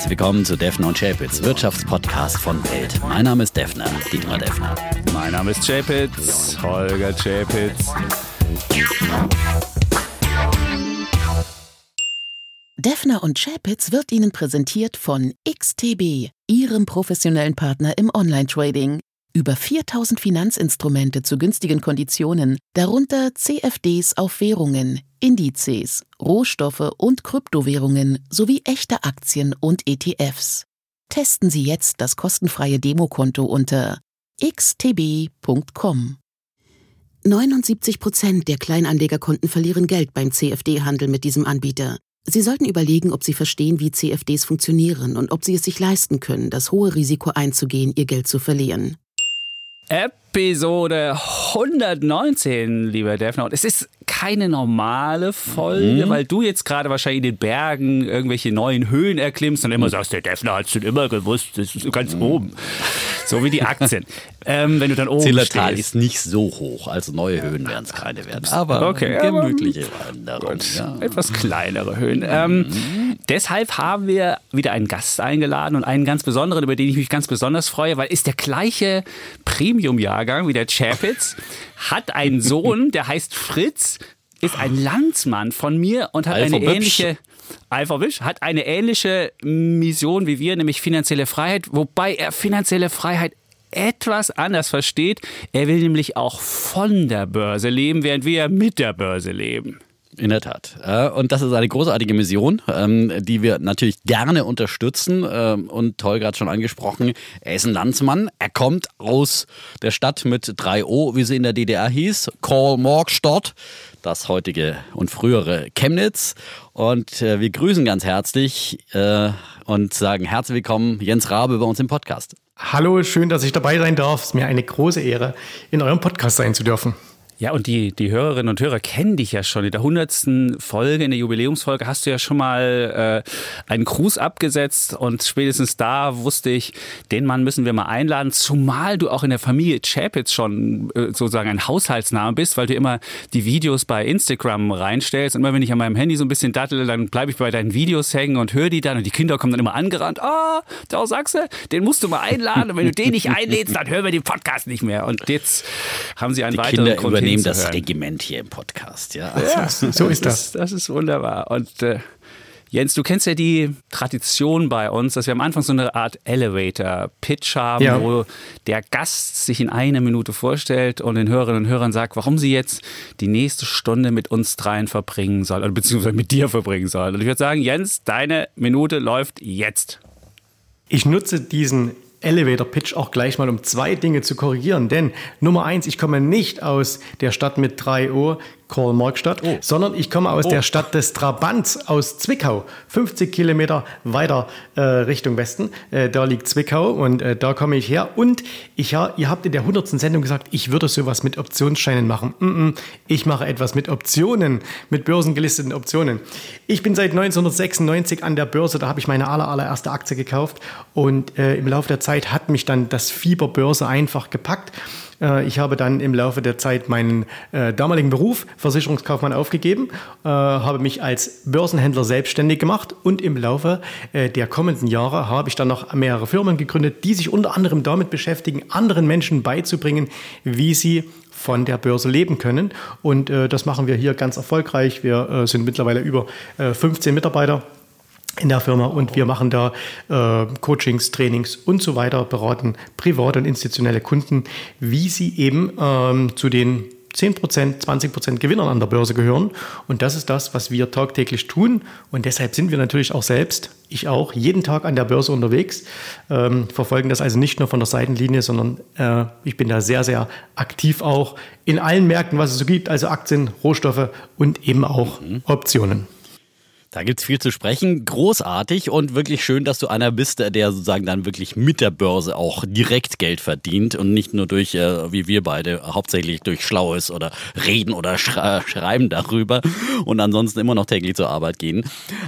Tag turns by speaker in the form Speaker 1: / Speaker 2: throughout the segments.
Speaker 1: herzlich willkommen zu Defner und Chapitz, Wirtschaftspodcast von Welt. Mein Name ist Defner, Dietmar Defner.
Speaker 2: Mein Name ist Chapitz, Holger Chapitz.
Speaker 3: Defner und Chapitz wird Ihnen präsentiert von XTB, Ihrem professionellen Partner im Online-Trading. Über 4000 Finanzinstrumente zu günstigen Konditionen, darunter CFDs auf Währungen, Indizes, Rohstoffe und Kryptowährungen sowie echte Aktien und ETFs. Testen Sie jetzt das kostenfreie Demokonto unter xtb.com. 79 Prozent der Kleinanlegerkonten verlieren Geld beim CFD-Handel mit diesem Anbieter. Sie sollten überlegen, ob Sie verstehen, wie CFDs funktionieren und ob Sie es sich leisten können, das hohe Risiko einzugehen, Ihr Geld zu verlieren.
Speaker 2: app Episode 119, lieber Defner. Und es ist keine normale Folge, mhm. weil du jetzt gerade wahrscheinlich in den Bergen irgendwelche neuen Höhen erklimmst und immer sagst, der Defner hat es schon immer gewusst, das ist ganz mhm. oben. So wie die Aktien. ähm, wenn du dann oben
Speaker 1: Zillertal ist nicht so hoch, also neue Höhen werden es keine werden. Aber
Speaker 2: okay, gemütliche Wanderung. Ja. Etwas kleinere Höhen. Ähm, mhm. deshalb haben wir wieder einen Gast eingeladen und einen ganz besonderen, über den ich mich ganz besonders freue, weil ist der gleiche Premium-Jahrgang wie der Chapitz, hat einen Sohn, der heißt Fritz, ist ein Landsmann von mir und hat Alpha eine ähnliche Alpha Wisch hat eine ähnliche Mission wie wir, nämlich finanzielle Freiheit, wobei er finanzielle Freiheit etwas anders versteht. Er will nämlich auch von der Börse leben, während wir mit der Börse leben.
Speaker 1: In der Tat. Und das ist eine großartige Mission, ähm, die wir natürlich gerne unterstützen. Ähm, und Holger hat schon angesprochen, er ist ein Landsmann. Er kommt aus der Stadt mit 3O, wie sie in der DDR hieß, Karl-Morg-Stadt, das heutige und frühere Chemnitz. Und äh, wir grüßen ganz herzlich äh, und sagen herzlich willkommen, Jens Rabe, bei uns im Podcast.
Speaker 4: Hallo, schön, dass ich dabei sein darf. Es ist mir eine große Ehre, in eurem Podcast sein zu dürfen.
Speaker 2: Ja, und die, die Hörerinnen und Hörer kennen dich ja schon. In der hundertsten Folge, in der Jubiläumsfolge, hast du ja schon mal äh, einen Gruß abgesetzt und spätestens da wusste ich, den Mann müssen wir mal einladen, zumal du auch in der Familie Chapitz schon äh, sozusagen ein Haushaltsname bist, weil du immer die Videos bei Instagram reinstellst. Und immer wenn ich an meinem Handy so ein bisschen dattel, dann bleibe ich bei deinen Videos hängen und höre die dann und die Kinder kommen dann immer angerannt. Ah, oh, da sagst du, den musst du mal einladen und wenn du den nicht einlädst, dann hören wir den Podcast nicht mehr. Und jetzt haben sie einen
Speaker 1: die
Speaker 2: weiteren
Speaker 1: Kinder Grund übernehmen das Regiment hier im Podcast. Ja,
Speaker 2: ja so ist das. Das ist wunderbar. Und äh, Jens, du kennst ja die Tradition bei uns, dass wir am Anfang so eine Art Elevator-Pitch haben, ja. wo der Gast sich in einer Minute vorstellt und den Hörerinnen und Hörern sagt, warum sie jetzt die nächste Stunde mit uns dreien verbringen soll, oder beziehungsweise mit dir verbringen soll. Und ich würde sagen, Jens, deine Minute läuft jetzt.
Speaker 4: Ich nutze diesen Elevator Pitch auch gleich mal, um zwei Dinge zu korrigieren. Denn Nummer eins, ich komme nicht aus der Stadt mit 3 Uhr, Karl-Marx-Stadt, oh. sondern ich komme aus oh. der Stadt des Trabants, aus Zwickau, 50 Kilometer weiter äh, Richtung Westen. Äh, da liegt Zwickau und äh, da komme ich her. Und ich, ja, ihr habt in der 100. Sendung gesagt, ich würde sowas mit Optionsscheinen machen. Mm -mm, ich mache etwas mit Optionen, mit börsengelisteten Optionen. Ich bin seit 1996 an der Börse, da habe ich meine aller, allererste Aktie gekauft und äh, im Laufe der Zeit hat mich dann das Fieber Börse einfach gepackt. Äh, ich habe dann im Laufe der Zeit meinen äh, damaligen Beruf, Versicherungskaufmann, aufgegeben, äh, habe mich als Börsenhändler selbstständig gemacht und im Laufe der kommenden Jahre habe ich dann noch mehrere Firmen gegründet, die sich unter anderem damit beschäftigen, anderen Menschen beizubringen, wie sie von der Börse leben können. Und das machen wir hier ganz erfolgreich. Wir sind mittlerweile über 15 Mitarbeiter in der Firma und wir machen da äh, Coachings, Trainings und so weiter, beraten private und institutionelle Kunden, wie sie eben ähm, zu den 10%, 20% Gewinnern an der Börse gehören. Und das ist das, was wir tagtäglich tun. Und deshalb sind wir natürlich auch selbst, ich auch, jeden Tag an der Börse unterwegs, ähm, verfolgen das also nicht nur von der Seitenlinie, sondern äh, ich bin da sehr, sehr aktiv auch in allen Märkten, was es so gibt, also Aktien, Rohstoffe und eben auch mhm. Optionen.
Speaker 1: Da gibt's viel zu sprechen. Großartig und wirklich schön, dass du einer bist, der sozusagen dann wirklich mit der Börse auch direkt Geld verdient und nicht nur durch, äh, wie wir beide, hauptsächlich durch Schlaues oder Reden oder Schre Schreiben darüber und ansonsten immer noch täglich zur Arbeit gehen.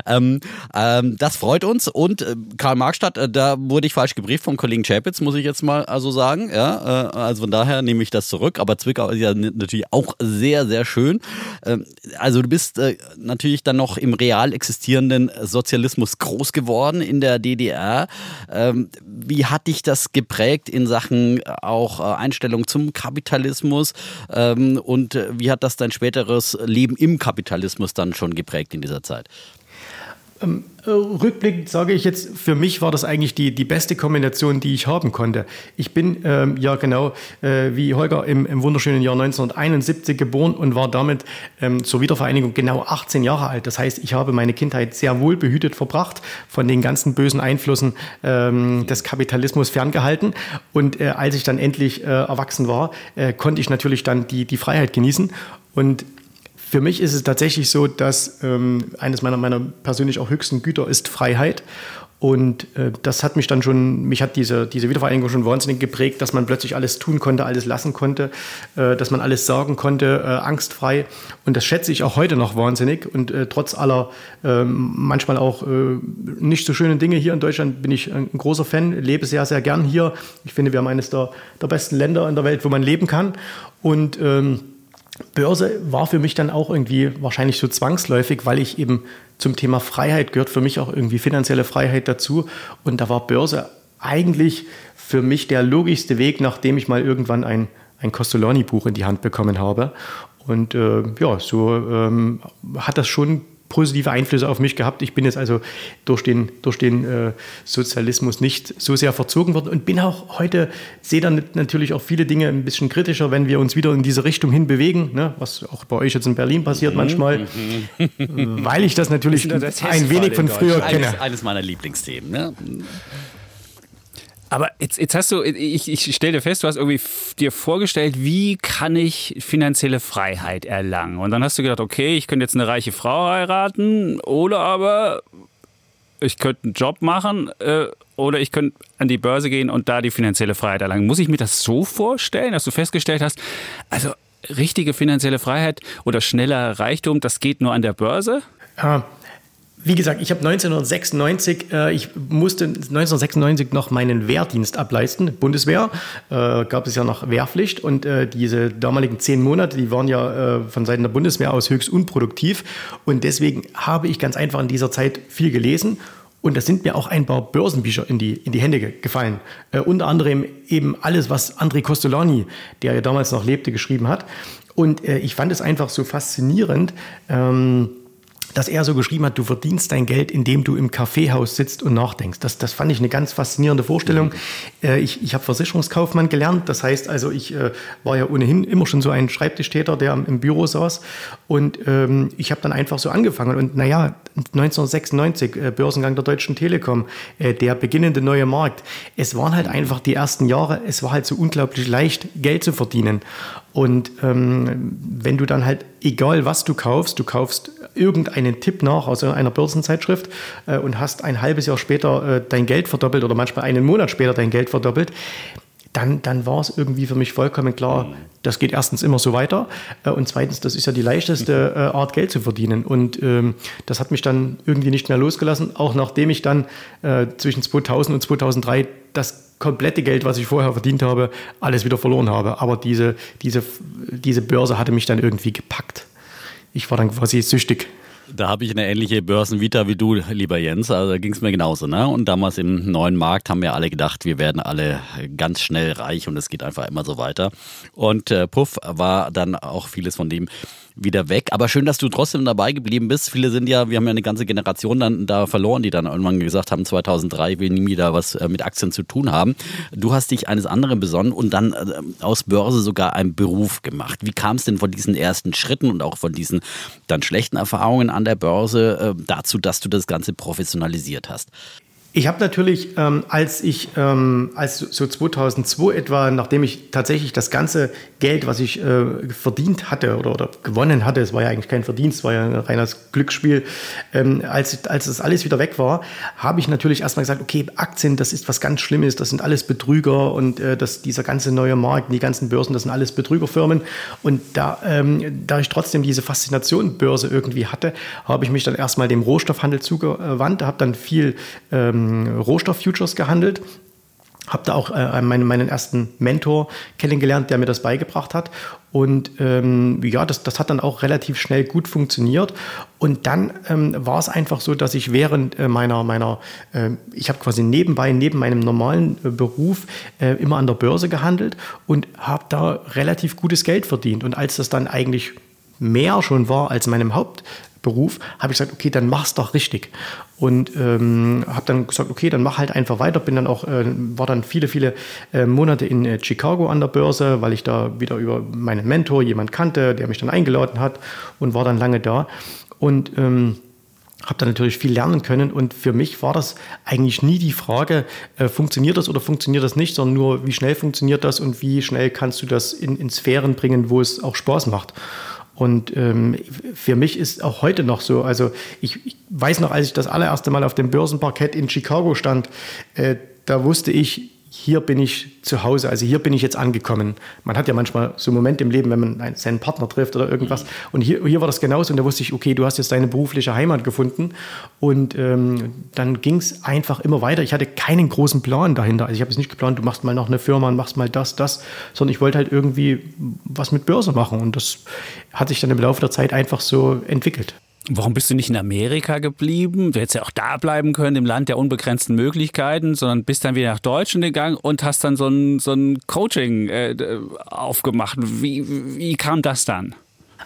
Speaker 1: Ähm, ähm, das freut uns und äh, Karl Marxstadt, äh, da wurde ich falsch gebrieft vom Kollegen Chapitz, muss ich jetzt mal also sagen. Ja, äh, also von daher nehme ich das zurück. Aber Zwickau ist ja natürlich auch sehr, sehr schön. Ähm, also du bist äh, natürlich dann noch im Real existierenden Sozialismus groß geworden in der DDR. Ähm, wie hat dich das geprägt in Sachen auch äh, Einstellung zum Kapitalismus ähm, und wie hat das dein späteres Leben im Kapitalismus dann schon geprägt in dieser Zeit?
Speaker 4: Ähm, äh, rückblickend sage ich jetzt, für mich war das eigentlich die, die beste Kombination, die ich haben konnte. Ich bin ähm, ja genau äh, wie Holger im, im, wunderschönen Jahr 1971 geboren und war damit ähm, zur Wiedervereinigung genau 18 Jahre alt. Das heißt, ich habe meine Kindheit sehr wohl behütet verbracht, von den ganzen bösen Einflüssen ähm, des Kapitalismus ferngehalten. Und äh, als ich dann endlich äh, erwachsen war, äh, konnte ich natürlich dann die, die Freiheit genießen. Und für mich ist es tatsächlich so, dass ähm, eines meiner, meiner persönlich auch höchsten Güter ist Freiheit. Und äh, das hat mich dann schon, mich hat diese, diese Wiedervereinigung schon wahnsinnig geprägt, dass man plötzlich alles tun konnte, alles lassen konnte, äh, dass man alles sagen konnte, äh, angstfrei. Und das schätze ich auch heute noch wahnsinnig. Und äh, trotz aller ähm, manchmal auch äh, nicht so schönen Dinge hier in Deutschland bin ich ein großer Fan, lebe sehr, sehr gern hier. Ich finde, wir haben eines der, der besten Länder in der Welt, wo man leben kann. Und ähm, Börse war für mich dann auch irgendwie wahrscheinlich so zwangsläufig, weil ich eben zum Thema Freiheit gehört für mich auch irgendwie finanzielle Freiheit dazu. Und da war Börse eigentlich für mich der logischste Weg, nachdem ich mal irgendwann ein, ein Costolani-Buch in die Hand bekommen habe. Und äh, ja, so ähm, hat das schon positive Einflüsse auf mich gehabt. Ich bin jetzt also durch den, durch den äh, Sozialismus nicht so sehr verzogen worden und bin auch heute, sehe dann natürlich auch viele Dinge ein bisschen kritischer, wenn wir uns wieder in diese Richtung hin bewegen, ne? was auch bei euch jetzt in Berlin passiert mhm, manchmal, mhm. weil ich das natürlich das ein wenig von früher kenne.
Speaker 1: Eines, eines meiner Lieblingsthemen. Ne?
Speaker 2: Aber jetzt, jetzt hast du, ich, ich stelle dir fest, du hast irgendwie dir vorgestellt, wie kann ich finanzielle Freiheit erlangen? Und dann hast du gedacht, okay, ich könnte jetzt eine reiche Frau heiraten oder aber ich könnte einen Job machen äh, oder ich könnte an die Börse gehen und da die finanzielle Freiheit erlangen. Muss ich mir das so vorstellen, dass du festgestellt hast, also richtige finanzielle Freiheit oder schneller Reichtum, das geht nur an der Börse?
Speaker 4: Ja. Wie gesagt, ich habe 1996, äh, ich musste 1996 noch meinen Wehrdienst ableisten, Bundeswehr, äh, gab es ja noch Wehrpflicht und äh, diese damaligen zehn Monate, die waren ja äh, von Seiten der Bundeswehr aus höchst unproduktiv und deswegen habe ich ganz einfach in dieser Zeit viel gelesen und da sind mir auch ein paar Börsenbücher in die, in die Hände gefallen. Äh, unter anderem eben alles, was André Costolani, der ja damals noch lebte, geschrieben hat. Und äh, ich fand es einfach so faszinierend, ähm, dass er so geschrieben hat, du verdienst dein Geld, indem du im Kaffeehaus sitzt und nachdenkst. Das, das fand ich eine ganz faszinierende Vorstellung. Mhm. Äh, ich ich habe Versicherungskaufmann gelernt. Das heißt also, ich äh, war ja ohnehin immer schon so ein Schreibtischtäter, der im Büro saß. Und ähm, ich habe dann einfach so angefangen. Und naja, 1996, äh, Börsengang der Deutschen Telekom, äh, der beginnende neue Markt. Es waren halt einfach die ersten Jahre, es war halt so unglaublich leicht, Geld zu verdienen. Und ähm, wenn du dann halt, egal was du kaufst, du kaufst irgendeinen Tipp nach aus einer Börsenzeitschrift äh, und hast ein halbes Jahr später äh, dein Geld verdoppelt oder manchmal einen Monat später dein Geld verdoppelt, dann, dann war es irgendwie für mich vollkommen klar, das geht erstens immer so weiter äh, und zweitens, das ist ja die leichteste äh, Art, Geld zu verdienen. Und ähm, das hat mich dann irgendwie nicht mehr losgelassen, auch nachdem ich dann äh, zwischen 2000 und 2003 das komplette Geld, was ich vorher verdient habe, alles wieder verloren habe. Aber diese, diese, diese Börse hatte mich dann irgendwie gepackt. Ich war dann quasi süchtig.
Speaker 1: Da habe ich eine ähnliche Börsenvita wie du, lieber Jens. Also da ging es mir genauso. Ne? Und damals im neuen Markt haben wir alle gedacht, wir werden alle ganz schnell reich und es geht einfach immer so weiter. Und äh, Puff war dann auch vieles von dem wieder weg. Aber schön, dass du trotzdem dabei geblieben bist. Viele sind ja, wir haben ja eine ganze Generation dann da verloren, die dann irgendwann gesagt haben, 2003 will nie wieder was äh, mit Aktien zu tun haben. Du hast dich eines anderen besonnen und dann äh, aus Börse sogar einen Beruf gemacht. Wie kam es denn von diesen ersten Schritten und auch von diesen dann schlechten Erfahrungen an der Börse äh, dazu, dass du das Ganze professionalisiert hast?
Speaker 4: Ich habe natürlich, ähm, als ich, ähm, als so 2002 etwa, nachdem ich tatsächlich das ganze Geld, was ich äh, verdient hatte oder, oder gewonnen hatte, es war ja eigentlich kein Verdienst, es war ja ein reines Glücksspiel, ähm, als, als das alles wieder weg war, habe ich natürlich erstmal gesagt, okay, Aktien, das ist was ganz Schlimmes, das sind alles Betrüger und äh, das, dieser ganze neue Markt, die ganzen Börsen, das sind alles Betrügerfirmen. Und da, ähm, da ich trotzdem diese Faszination Börse irgendwie hatte, habe ich mich dann erstmal dem Rohstoffhandel zugewandt, habe dann viel ähm, Rohstofffutures gehandelt habe da auch äh, meinen, meinen ersten Mentor kennengelernt, der mir das beigebracht hat. Und ähm, ja, das, das hat dann auch relativ schnell gut funktioniert. Und dann ähm, war es einfach so, dass ich während äh, meiner, meiner äh, ich habe quasi nebenbei, neben meinem normalen äh, Beruf äh, immer an der Börse gehandelt und habe da relativ gutes Geld verdient. Und als das dann eigentlich mehr schon war als meinem Haupt, Beruf, habe ich gesagt, okay, dann mach's doch richtig. Und ähm, habe dann gesagt, okay, dann mach halt einfach weiter. Bin dann auch, äh, war dann viele, viele äh, Monate in äh, Chicago an der Börse, weil ich da wieder über meinen Mentor jemand kannte, der mich dann eingeladen hat und war dann lange da. Und ähm, habe dann natürlich viel lernen können und für mich war das eigentlich nie die Frage, äh, funktioniert das oder funktioniert das nicht, sondern nur, wie schnell funktioniert das und wie schnell kannst du das in, in Sphären bringen, wo es auch Spaß macht. Und ähm, für mich ist auch heute noch so, also ich, ich, weiß noch, als ich das allererste Mal auf dem Börsenparkett in Chicago stand, äh, da wusste ich, hier bin ich zu Hause, also hier bin ich jetzt angekommen. Man hat ja manchmal so Momente im Leben, wenn man einen, seinen Partner trifft oder irgendwas. Und hier, hier war das genauso und da wusste ich, okay, du hast jetzt deine berufliche Heimat gefunden. Und ähm, dann ging es einfach immer weiter. Ich hatte keinen großen Plan dahinter. Also ich habe es nicht geplant, du machst mal noch eine Firma und machst mal das, das, sondern ich wollte halt irgendwie was mit Börse machen. Und das hat sich dann im Laufe der Zeit einfach so entwickelt.
Speaker 2: Warum bist du nicht in Amerika geblieben? Du hättest ja auch da bleiben können, im Land der unbegrenzten Möglichkeiten, sondern bist dann wieder nach Deutschland gegangen und hast dann so ein, so ein Coaching äh, aufgemacht. Wie, wie kam das dann?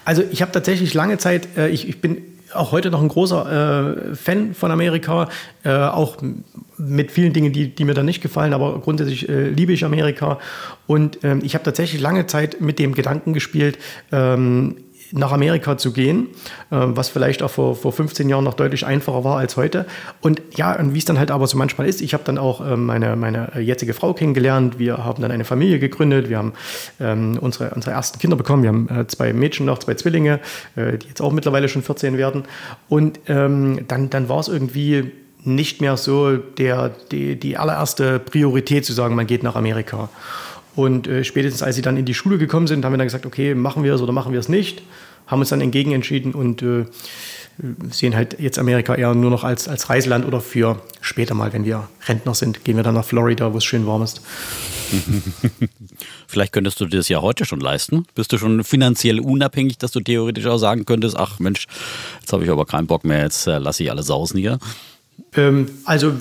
Speaker 4: Also ich habe tatsächlich lange Zeit, äh, ich, ich bin auch heute noch ein großer äh, Fan von Amerika, äh, auch mit vielen Dingen, die, die mir dann nicht gefallen, aber grundsätzlich äh, liebe ich Amerika. Und ähm, ich habe tatsächlich lange Zeit mit dem Gedanken gespielt, ähm, nach Amerika zu gehen, äh, was vielleicht auch vor, vor 15 Jahren noch deutlich einfacher war als heute. Und ja, und wie es dann halt aber so manchmal ist, ich habe dann auch äh, meine, meine jetzige Frau kennengelernt, wir haben dann eine Familie gegründet, wir haben ähm, unsere, unsere ersten Kinder bekommen, wir haben äh, zwei Mädchen noch, zwei Zwillinge, äh, die jetzt auch mittlerweile schon 14 werden. Und ähm, dann, dann war es irgendwie nicht mehr so der, die, die allererste Priorität zu sagen, man geht nach Amerika. Und äh, spätestens als sie dann in die Schule gekommen sind, haben wir dann gesagt, okay, machen wir es oder machen wir es nicht. Haben uns dann entgegen entschieden und äh, sehen halt jetzt Amerika eher nur noch als, als Reiseland oder für später mal, wenn wir Rentner sind, gehen wir dann nach Florida, wo es schön warm ist.
Speaker 1: Vielleicht könntest du dir das ja heute schon leisten. Bist du schon finanziell unabhängig, dass du theoretisch auch sagen könntest, ach Mensch, jetzt habe ich aber keinen Bock mehr, jetzt äh, lasse ich alle sausen hier.
Speaker 4: Ähm, also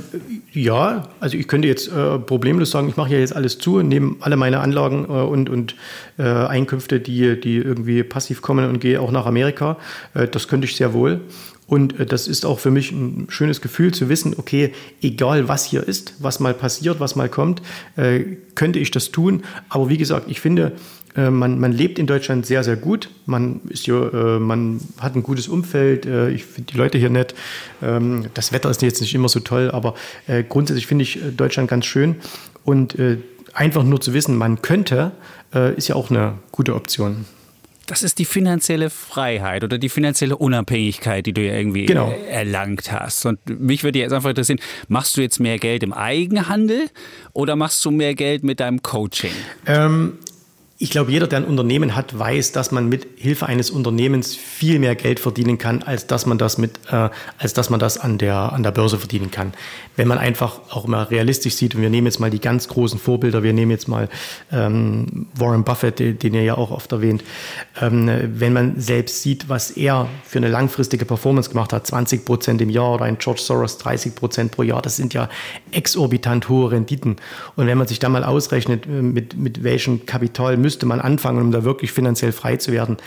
Speaker 4: ja, also ich könnte jetzt äh, problemlos sagen, ich mache ja jetzt alles zu, nehme alle meine Anlagen äh, und, und äh, Einkünfte, die, die irgendwie passiv kommen und gehe auch nach Amerika. Äh, das könnte ich sehr wohl. Und äh, das ist auch für mich ein schönes Gefühl zu wissen, okay, egal was hier ist, was mal passiert, was mal kommt, äh, könnte ich das tun. Aber wie gesagt, ich finde, man, man lebt in Deutschland sehr, sehr gut. Man, ist ja, äh, man hat ein gutes Umfeld. Äh, ich finde die Leute hier nett. Ähm, das Wetter ist jetzt nicht immer so toll, aber grundsätzlich finde ich Deutschland ganz schön. Und einfach nur zu wissen, man könnte, ist ja auch eine gute Option.
Speaker 2: Das ist die finanzielle Freiheit oder die finanzielle Unabhängigkeit, die du ja irgendwie genau. erlangt hast. Und mich würde jetzt einfach interessieren, machst du jetzt mehr Geld im Eigenhandel oder machst du mehr Geld mit deinem Coaching?
Speaker 4: Ähm, ich glaube, jeder, der ein Unternehmen hat, weiß, dass man mit Hilfe eines Unternehmens viel mehr Geld verdienen kann, als dass man das mit, äh, als dass man das an der, an der Börse verdienen kann. Wenn man einfach auch mal realistisch sieht, und wir nehmen jetzt mal die ganz großen Vorbilder, wir nehmen jetzt mal ähm, Warren Buffett, den, den ihr ja auch oft erwähnt, ähm, wenn man selbst sieht, was er für eine langfristige Performance gemacht hat, 20 Prozent im Jahr oder ein George Soros 30 Prozent pro Jahr, das sind ja exorbitant hohe Renditen. Und wenn man sich da mal ausrechnet, äh, mit, mit welchem Kapital müsste man anfangen, um da wirklich finanziell frei zu werden,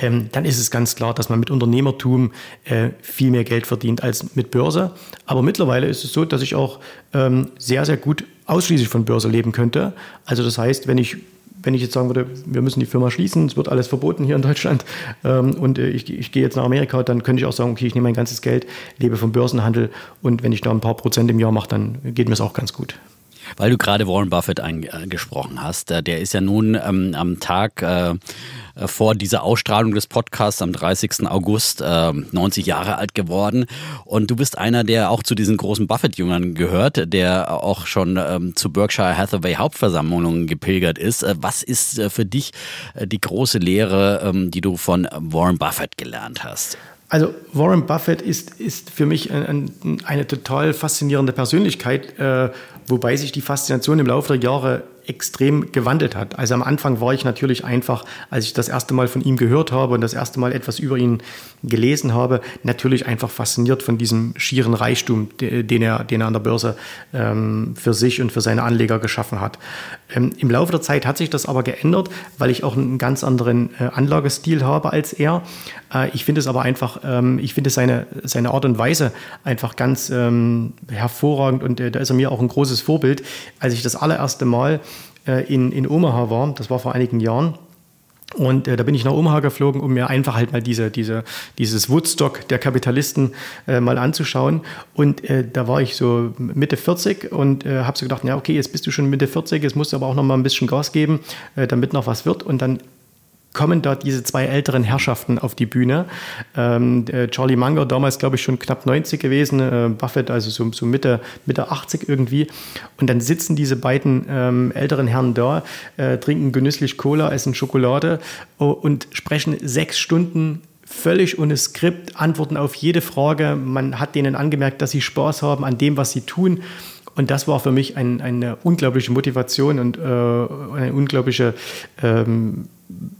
Speaker 4: ähm, dann ist es ganz klar, dass man mit Unternehmertum äh, viel mehr Geld verdient als mit Börse. Aber mittlerweile ist es so, dass ich auch ähm, sehr, sehr gut ausschließlich von Börse leben könnte. Also das heißt, wenn ich wenn ich jetzt sagen würde, wir müssen die Firma schließen, es wird alles verboten hier in Deutschland ähm, und äh, ich, ich gehe jetzt nach Amerika, dann könnte ich auch sagen, okay, ich nehme mein ganzes Geld, lebe vom Börsenhandel und wenn ich da ein paar Prozent im Jahr mache, dann geht mir es auch ganz gut.
Speaker 1: Weil du gerade Warren Buffett angesprochen hast, äh, der ist ja nun ähm, am Tag äh, vor dieser Ausstrahlung des Podcasts am 30. August äh, 90 Jahre alt geworden. Und du bist einer, der auch zu diesen großen Buffett-Jüngern gehört, der auch schon ähm, zu Berkshire Hathaway Hauptversammlungen gepilgert ist. Äh, was ist äh, für dich äh, die große Lehre, ähm, die du von Warren Buffett gelernt hast?
Speaker 4: Also Warren Buffett ist, ist für mich ein, ein, eine total faszinierende Persönlichkeit, äh, wobei sich die Faszination im Laufe der Jahre extrem gewandelt hat. Also am Anfang war ich natürlich einfach, als ich das erste Mal von ihm gehört habe und das erste Mal etwas über ihn gelesen habe, natürlich einfach fasziniert von diesem schieren Reichtum, den er, den er an der Börse ähm, für sich und für seine Anleger geschaffen hat. Ähm, Im Laufe der Zeit hat sich das aber geändert, weil ich auch einen ganz anderen äh, Anlagestil habe als er. Äh, ich finde es aber einfach, ähm, ich finde seine, seine Art und Weise einfach ganz ähm, hervorragend und äh, da ist er mir auch ein großes Vorbild. Als ich das allererste Mal in, in Omaha war, das war vor einigen Jahren, und äh, da bin ich nach Omaha geflogen, um mir einfach halt mal diese, diese, dieses Woodstock der Kapitalisten äh, mal anzuschauen. Und äh, da war ich so Mitte 40 und äh, habe so gedacht, ja okay, jetzt bist du schon Mitte 40, jetzt musst du aber auch noch mal ein bisschen Gas geben, äh, damit noch was wird. Und dann kommen dort diese zwei älteren Herrschaften auf die Bühne. Ähm, Charlie Munger, damals glaube ich schon knapp 90 gewesen, äh, Buffett also so, so, Mitte, Mitte 80 irgendwie. Und dann sitzen diese beiden ähm, älteren Herren da, äh, trinken genüsslich Cola, essen Schokolade oh, und sprechen sechs Stunden völlig ohne Skript, antworten auf jede Frage. Man hat denen angemerkt, dass sie Spaß haben an dem, was sie tun. Und das war für mich ein, eine unglaubliche Motivation und äh, eine unglaubliche ähm,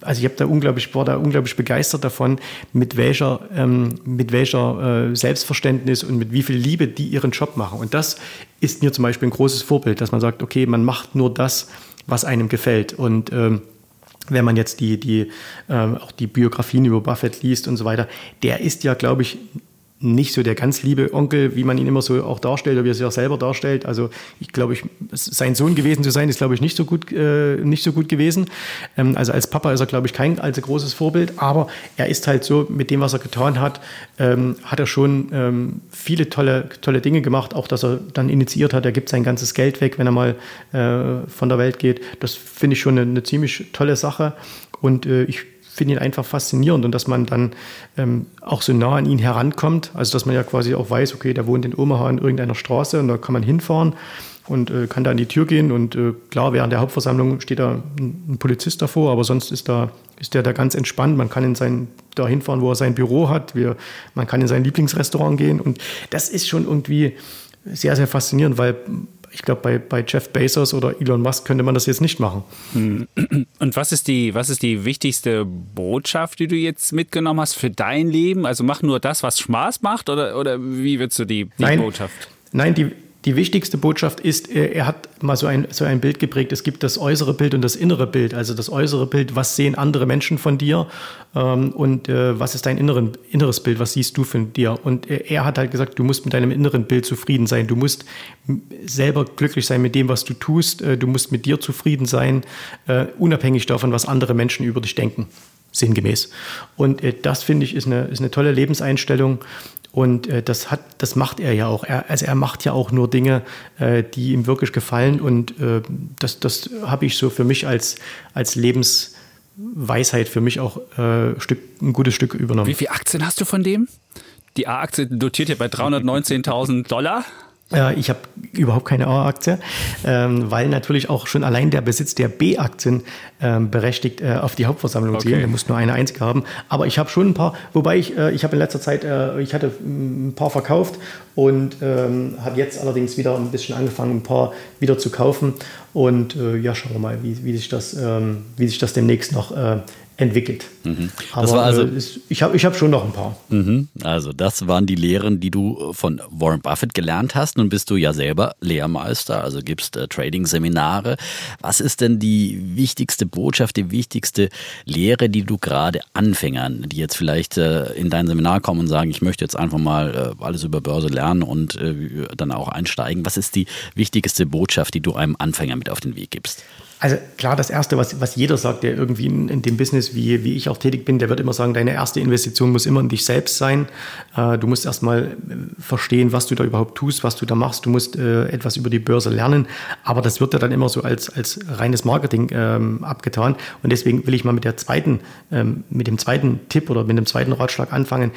Speaker 4: also ich habe da unglaublich, war da unglaublich begeistert davon, mit welcher, ähm, mit welcher äh, Selbstverständnis und mit wie viel Liebe die ihren Job machen. Und das ist mir zum Beispiel ein großes Vorbild, dass man sagt, okay, man macht nur das, was einem gefällt. Und ähm, wenn man jetzt die, die, äh, auch die Biografien über Buffett liest und so weiter, der ist ja, glaube ich, nicht so der ganz liebe Onkel, wie man ihn immer so auch darstellt oder wie er sich auch selber darstellt. Also ich glaube, ich, sein Sohn gewesen zu sein, ist glaube ich nicht so gut, äh, nicht so gut gewesen. Ähm, also als Papa ist er glaube ich kein allzu großes Vorbild, aber er ist halt so mit dem, was er getan hat, ähm, hat er schon ähm, viele tolle, tolle Dinge gemacht. Auch dass er dann initiiert hat, er gibt sein ganzes Geld weg, wenn er mal äh, von der Welt geht. Das finde ich schon eine, eine ziemlich tolle Sache. Und äh, ich finde ihn einfach faszinierend und dass man dann ähm, auch so nah an ihn herankommt. Also dass man ja quasi auch weiß, okay, der wohnt in Omaha in irgendeiner Straße und da kann man hinfahren und äh, kann da an die Tür gehen. Und äh, klar, während der Hauptversammlung steht da ein, Polizist davor, aber sonst ist, da, ist der da ganz entspannt. Man kann in sein, da hinfahren, wo er sein Büro hat. Wir, man kann in sein Lieblingsrestaurant gehen. Und das ist schon irgendwie sehr, sehr faszinierend, weil ich glaube, bei, bei Jeff Bezos oder Elon Musk könnte man das jetzt nicht machen.
Speaker 2: Hm. Und was ist, die, was ist die wichtigste Botschaft, die du jetzt mitgenommen hast für dein Leben? Also mach nur das, was Spaß macht oder, oder wie würdest du die, die
Speaker 4: nein,
Speaker 2: Botschaft?
Speaker 4: Nein, die, die wichtigste Botschaft ist, er hat mal so ein, so ein Bild geprägt, es gibt das äußere Bild und das innere Bild. Also das äußere Bild, was sehen andere Menschen von dir ähm, und äh, was ist dein inneren, inneres Bild, was siehst du von dir. Und äh, er hat halt gesagt, du musst mit deinem inneren Bild zufrieden sein, du musst selber glücklich sein mit dem, was du tust, äh, du musst mit dir zufrieden sein, äh, unabhängig davon, was andere Menschen über dich denken sinngemäß. Und äh, das finde ich ist eine, ist eine tolle Lebenseinstellung. Und äh, das, hat, das macht er ja auch. Er, also er macht ja auch nur Dinge, äh, die ihm wirklich gefallen. Und äh, das, das habe ich so für mich als, als Lebensweisheit für mich auch äh, Stück, ein gutes Stück übernommen.
Speaker 2: Wie viele Aktien hast du von dem? Die A-Aktie dotiert ja bei 319.000 Dollar.
Speaker 4: Äh, ich habe überhaupt keine A-Aktie, ähm, weil natürlich auch schon allein der Besitz der B-Aktien ähm, berechtigt, äh, auf die Hauptversammlung zu gehen. Der muss nur eine einzige haben. Aber ich habe schon ein paar, wobei ich, äh, ich habe in letzter Zeit, ich hatte ein paar verkauft und ähm, habe jetzt allerdings wieder ein bisschen angefangen, ein paar wieder zu kaufen. Und ja, schauen wir mal, wie, wie, sich, das, wie sich das demnächst noch entwickelt. Mhm. Aber also, äh, ich habe ich hab schon noch ein paar.
Speaker 1: Mhm. Also das waren die Lehren, die du von Warren Buffett gelernt hast. Nun bist du ja selber Lehrmeister, also gibst äh, Trading-Seminare. Was ist denn die wichtigste Botschaft, die wichtigste Lehre, die du gerade Anfängern, die jetzt vielleicht äh, in dein Seminar kommen und sagen, ich möchte jetzt einfach mal äh, alles über Börse lernen und äh, dann auch einsteigen. Was ist die wichtigste Botschaft, die du einem Anfänger mit auf den Weg gibst?
Speaker 4: Also klar, das Erste, was, was jeder sagt, der irgendwie in, in, dem Business, wie, wie ich auch tätig bin, der wird immer sagen, deine erste Investition muss immer in dich selbst sein. Äh, du musst erstmal äh, verstehen, was du da überhaupt tust, was du da machst. Du musst äh, etwas über die Börse lernen. Aber das wird ja dann immer so als, als reines Marketing ähm, abgetan. Und deswegen will ich mal mit der zweiten, ähm, mit dem zweiten Tipp oder mit dem zweiten Ratschlag anfangen.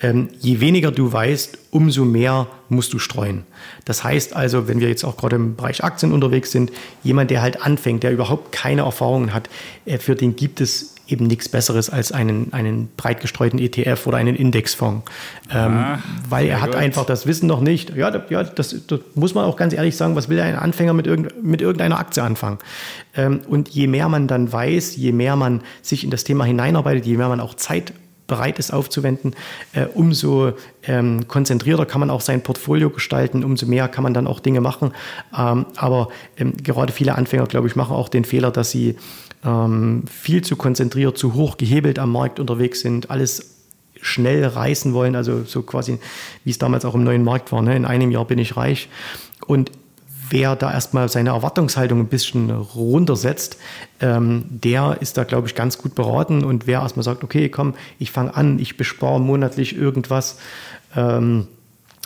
Speaker 4: Ähm, je weniger du weißt, umso mehr musst du streuen. Das heißt also, wenn wir jetzt auch gerade im Bereich Aktien unterwegs sind, jemand, der halt anfängt, der überhaupt keine Erfahrungen hat, äh, für den gibt es eben nichts Besseres als einen, einen breit gestreuten ETF oder einen Indexfonds. Ähm, ah, weil er hat gut. einfach das Wissen noch nicht. Ja, ja das, das, muss man auch ganz ehrlich sagen, was will ein Anfänger mit, irgend, mit irgendeiner Aktie anfangen? Ähm, und je mehr man dann weiß, je mehr man sich in das Thema hineinarbeitet, je mehr man auch Zeit bereit ist aufzuwenden, äh, umso ähm, konzentrierter kann man auch sein Portfolio gestalten, umso mehr kann man dann auch Dinge machen. Ähm, aber ähm, gerade viele Anfänger, glaube ich, machen auch den Fehler, dass sie viel zu konzentriert, zu hoch gehebelt am Markt unterwegs sind, alles schnell reißen wollen, also so quasi, wie es damals auch im neuen Markt war, ne? in einem Jahr bin ich reich. Und wer da erstmal seine Erwartungshaltung ein bisschen runtersetzt, ähm, der ist da, glaube ich, ganz gut beraten. Und wer erstmal sagt, okay, komm, ich fange an, ich bespare monatlich irgendwas, ähm,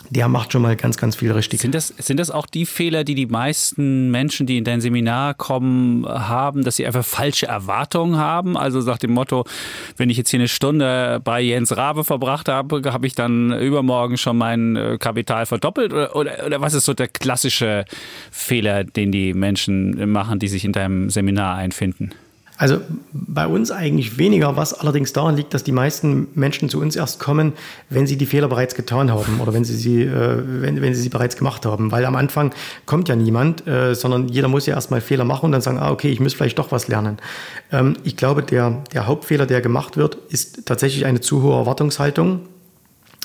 Speaker 4: der macht schon mal ganz, ganz viel richtig.
Speaker 2: Sind das, sind das auch die Fehler, die die meisten Menschen, die in dein Seminar kommen, haben, dass sie einfach falsche Erwartungen haben? Also nach dem Motto, wenn ich jetzt hier eine Stunde bei Jens Rabe verbracht habe, habe ich dann übermorgen schon mein äh, Kapital verdoppelt? Oder, oder, oder was ist so der klassische Fehler, den die Menschen machen, die sich in deinem Seminar einfinden?
Speaker 4: Also bei uns eigentlich weniger, was allerdings daran liegt, dass die meisten Menschen zu uns erst kommen, wenn sie die Fehler bereits getan haben oder wenn sie sie, äh, wenn, wenn sie, sie bereits gemacht haben. Weil am Anfang kommt ja niemand, äh, sondern jeder muss ja erstmal Fehler machen und dann sagen, ah, okay, ich muss vielleicht doch was lernen. Ähm, ich glaube, der, der Hauptfehler, der gemacht wird, ist tatsächlich eine zu hohe Erwartungshaltung.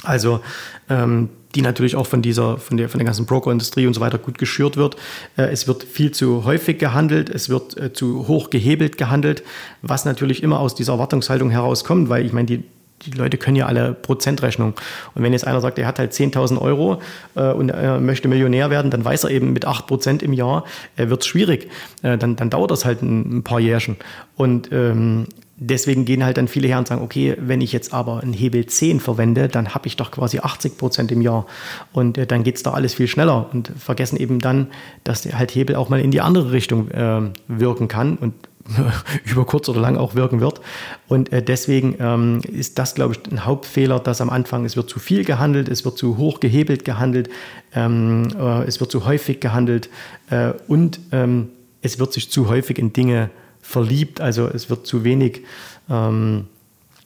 Speaker 4: Also ähm, die natürlich auch von dieser, von der, von der ganzen Brokerindustrie und so weiter gut geschürt wird. Äh, es wird viel zu häufig gehandelt, es wird äh, zu hoch gehebelt gehandelt, was natürlich immer aus dieser Erwartungshaltung herauskommt, weil ich meine, die, die Leute können ja alle Prozentrechnung. Und wenn jetzt einer sagt, er hat halt 10.000 Euro äh, und er möchte Millionär werden, dann weiß er eben mit 8 Prozent im Jahr äh, wird es schwierig. Äh, dann, dann dauert das halt ein, ein paar Jährchen. Und ähm, deswegen gehen halt dann viele her und sagen, okay, wenn ich jetzt aber einen Hebel 10 verwende, dann habe ich doch quasi 80 Prozent im Jahr. Und äh, dann geht es da alles viel schneller und vergessen eben dann, dass der halt Hebel auch mal in die andere Richtung äh, wirken kann und über kurz oder lang auch wirken wird. Und äh, deswegen ähm, ist das, glaube ich, ein Hauptfehler, dass am Anfang es wird zu viel gehandelt, es wird zu hoch gehebelt gehandelt, ähm, äh, es wird zu häufig gehandelt äh, und ähm, es wird sich zu häufig in Dinge verliebt. Also es wird zu wenig, ähm,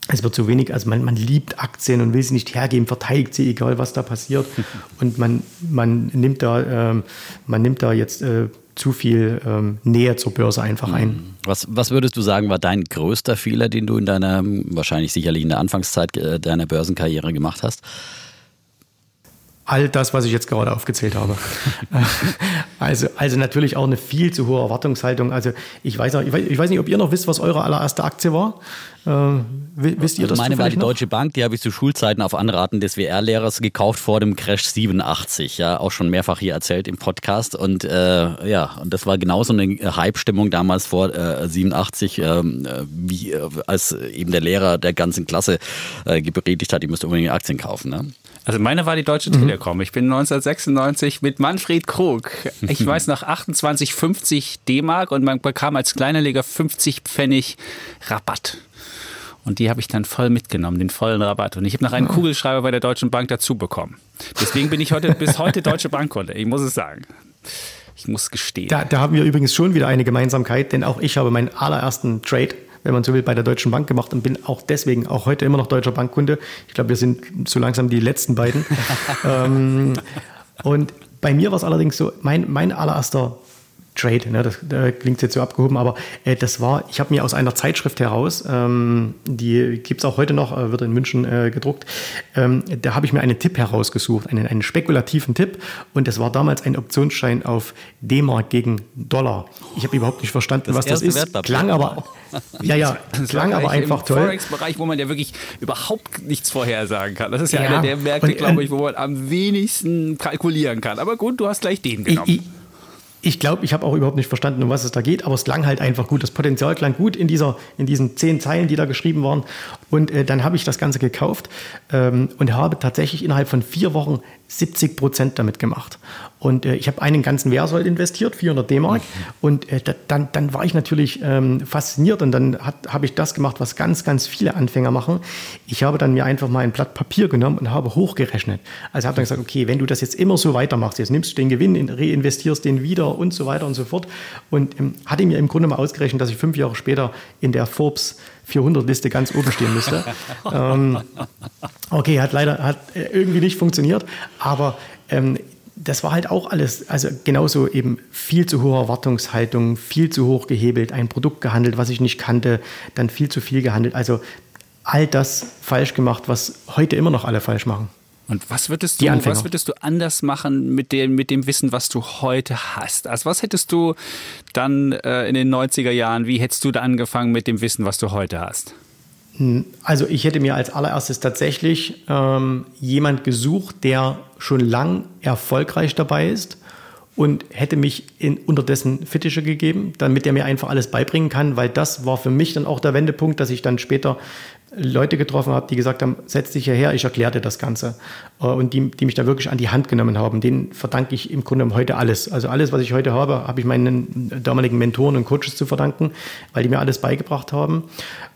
Speaker 4: es wird zu wenig, also man, man liebt Aktien und will sie nicht hergeben, verteidigt sie, egal was da passiert. Und man, man nimmt da, ähm, man nimmt da jetzt äh, zu viel ähm, Nähe zur Börse einfach ein. Mhm.
Speaker 1: Was, was würdest du sagen, war dein größter Fehler, den du in deiner, wahrscheinlich sicherlich in der Anfangszeit äh, deiner Börsenkarriere gemacht hast?
Speaker 4: All das, was ich jetzt gerade aufgezählt habe. also, also natürlich auch eine viel zu hohe Erwartungshaltung. Also ich weiß, auch, ich weiß, ich weiß nicht, ob ihr noch wisst, was eure allererste Aktie war. Äh, wisst ihr
Speaker 1: also
Speaker 4: das?
Speaker 1: Meine war die noch? Deutsche Bank, die habe ich zu Schulzeiten auf Anraten des WR-Lehrers gekauft vor dem Crash 87. Ja, auch schon mehrfach hier erzählt im Podcast. Und äh, ja, und das war genauso eine Hype-Stimmung damals vor äh, 87, ähm, äh, wie äh, als eben der Lehrer der ganzen Klasse äh, gepredigt hat, ihr müsst unbedingt Aktien kaufen. Ne?
Speaker 2: Also meine war die Deutsche mhm. Telekom. Ich bin 1996 mit Manfred Krug. Ich weiß noch 28,50 D-Mark und man bekam als Kleinanleger 50 Pfennig Rabatt. Und die habe ich dann voll mitgenommen, den vollen Rabatt. Und ich habe noch einen Kugelschreiber bei der Deutschen Bank dazu bekommen. Deswegen bin ich heute bis heute Deutsche Bankkunde. Ich muss es sagen. Ich muss gestehen.
Speaker 4: Da, da haben wir übrigens schon wieder eine Gemeinsamkeit, denn auch ich habe meinen allerersten Trade wenn man so will, bei der Deutschen Bank gemacht und bin auch deswegen auch heute immer noch deutscher Bankkunde. Ich glaube, wir sind so langsam die letzten beiden. ähm, und bei mir war es allerdings so, mein, mein allererster Trade, ne, das, das klingt jetzt so abgehoben, aber äh, das war, ich habe mir aus einer Zeitschrift heraus, ähm, die gibt es auch heute noch, äh, wird in München äh, gedruckt, ähm, da habe ich mir einen Tipp herausgesucht, einen, einen spekulativen Tipp und das war damals ein Optionsschein auf D-Mark gegen Dollar. Ich habe überhaupt nicht verstanden, das was das ist, klang aber, ja, ja, das klang aber einfach toll.
Speaker 2: Forex-Bereich, wo man ja wirklich überhaupt nichts vorhersagen kann. Das ist ja, ja einer der Märkte, glaube ich, wo man am wenigsten kalkulieren kann. Aber gut, du hast gleich den genommen. Ich, ich,
Speaker 4: ich glaube, ich habe auch überhaupt nicht verstanden, um was es da geht, aber es klang halt einfach gut. Das Potenzial klang gut in, dieser, in diesen zehn Zeilen, die da geschrieben waren. Und äh, dann habe ich das Ganze gekauft ähm, und habe tatsächlich innerhalb von vier Wochen 70 Prozent damit gemacht. Und äh, ich habe einen ganzen Wehrsold investiert, 400 D-Mark. Mhm. Und äh, da, dann, dann war ich natürlich ähm, fasziniert und dann habe ich das gemacht, was ganz, ganz viele Anfänger machen. Ich habe dann mir einfach mal ein Blatt Papier genommen und habe hochgerechnet. Also habe dann gesagt, okay, wenn du das jetzt immer so weitermachst, jetzt nimmst du den Gewinn, reinvestierst den wieder Gründer und so weiter und so fort. Und ähm, hatte mir im Grunde mal ausgerechnet, dass ich fünf Jahre später in der Forbes 400-Liste ganz oben stehen müsste. ähm, okay, hat leider hat irgendwie nicht funktioniert, aber ähm, das war halt auch alles, also genauso eben viel zu hohe Erwartungshaltung, viel zu hoch gehebelt, ein Produkt gehandelt, was ich nicht kannte, dann viel zu viel gehandelt. Also all das falsch gemacht, was heute immer noch alle falsch machen.
Speaker 2: Und was würdest du, was würdest du anders machen mit dem, mit dem Wissen, was du heute hast? Also was hättest du dann äh, in den 90er Jahren, wie hättest du da angefangen mit dem Wissen, was du heute hast?
Speaker 4: Hm, also ich hätte mir als allererstes tatsächlich ähm, jemand gesucht, der schon lang erfolgreich dabei ist und hätte mich in, unterdessen Fittiche gegeben, damit er mir einfach alles beibringen kann, weil das war für mich dann auch der Wendepunkt, dass ich dann später Leute getroffen habe, die gesagt haben, setz dich hierher, ich erkläre dir das Ganze. Äh, und die, die mich da wirklich an die Hand genommen haben, denen verdanke ich im Grunde heute alles. Also alles, was ich heute habe, habe ich meinen damaligen Mentoren und Coaches zu verdanken, weil die mir alles beigebracht haben.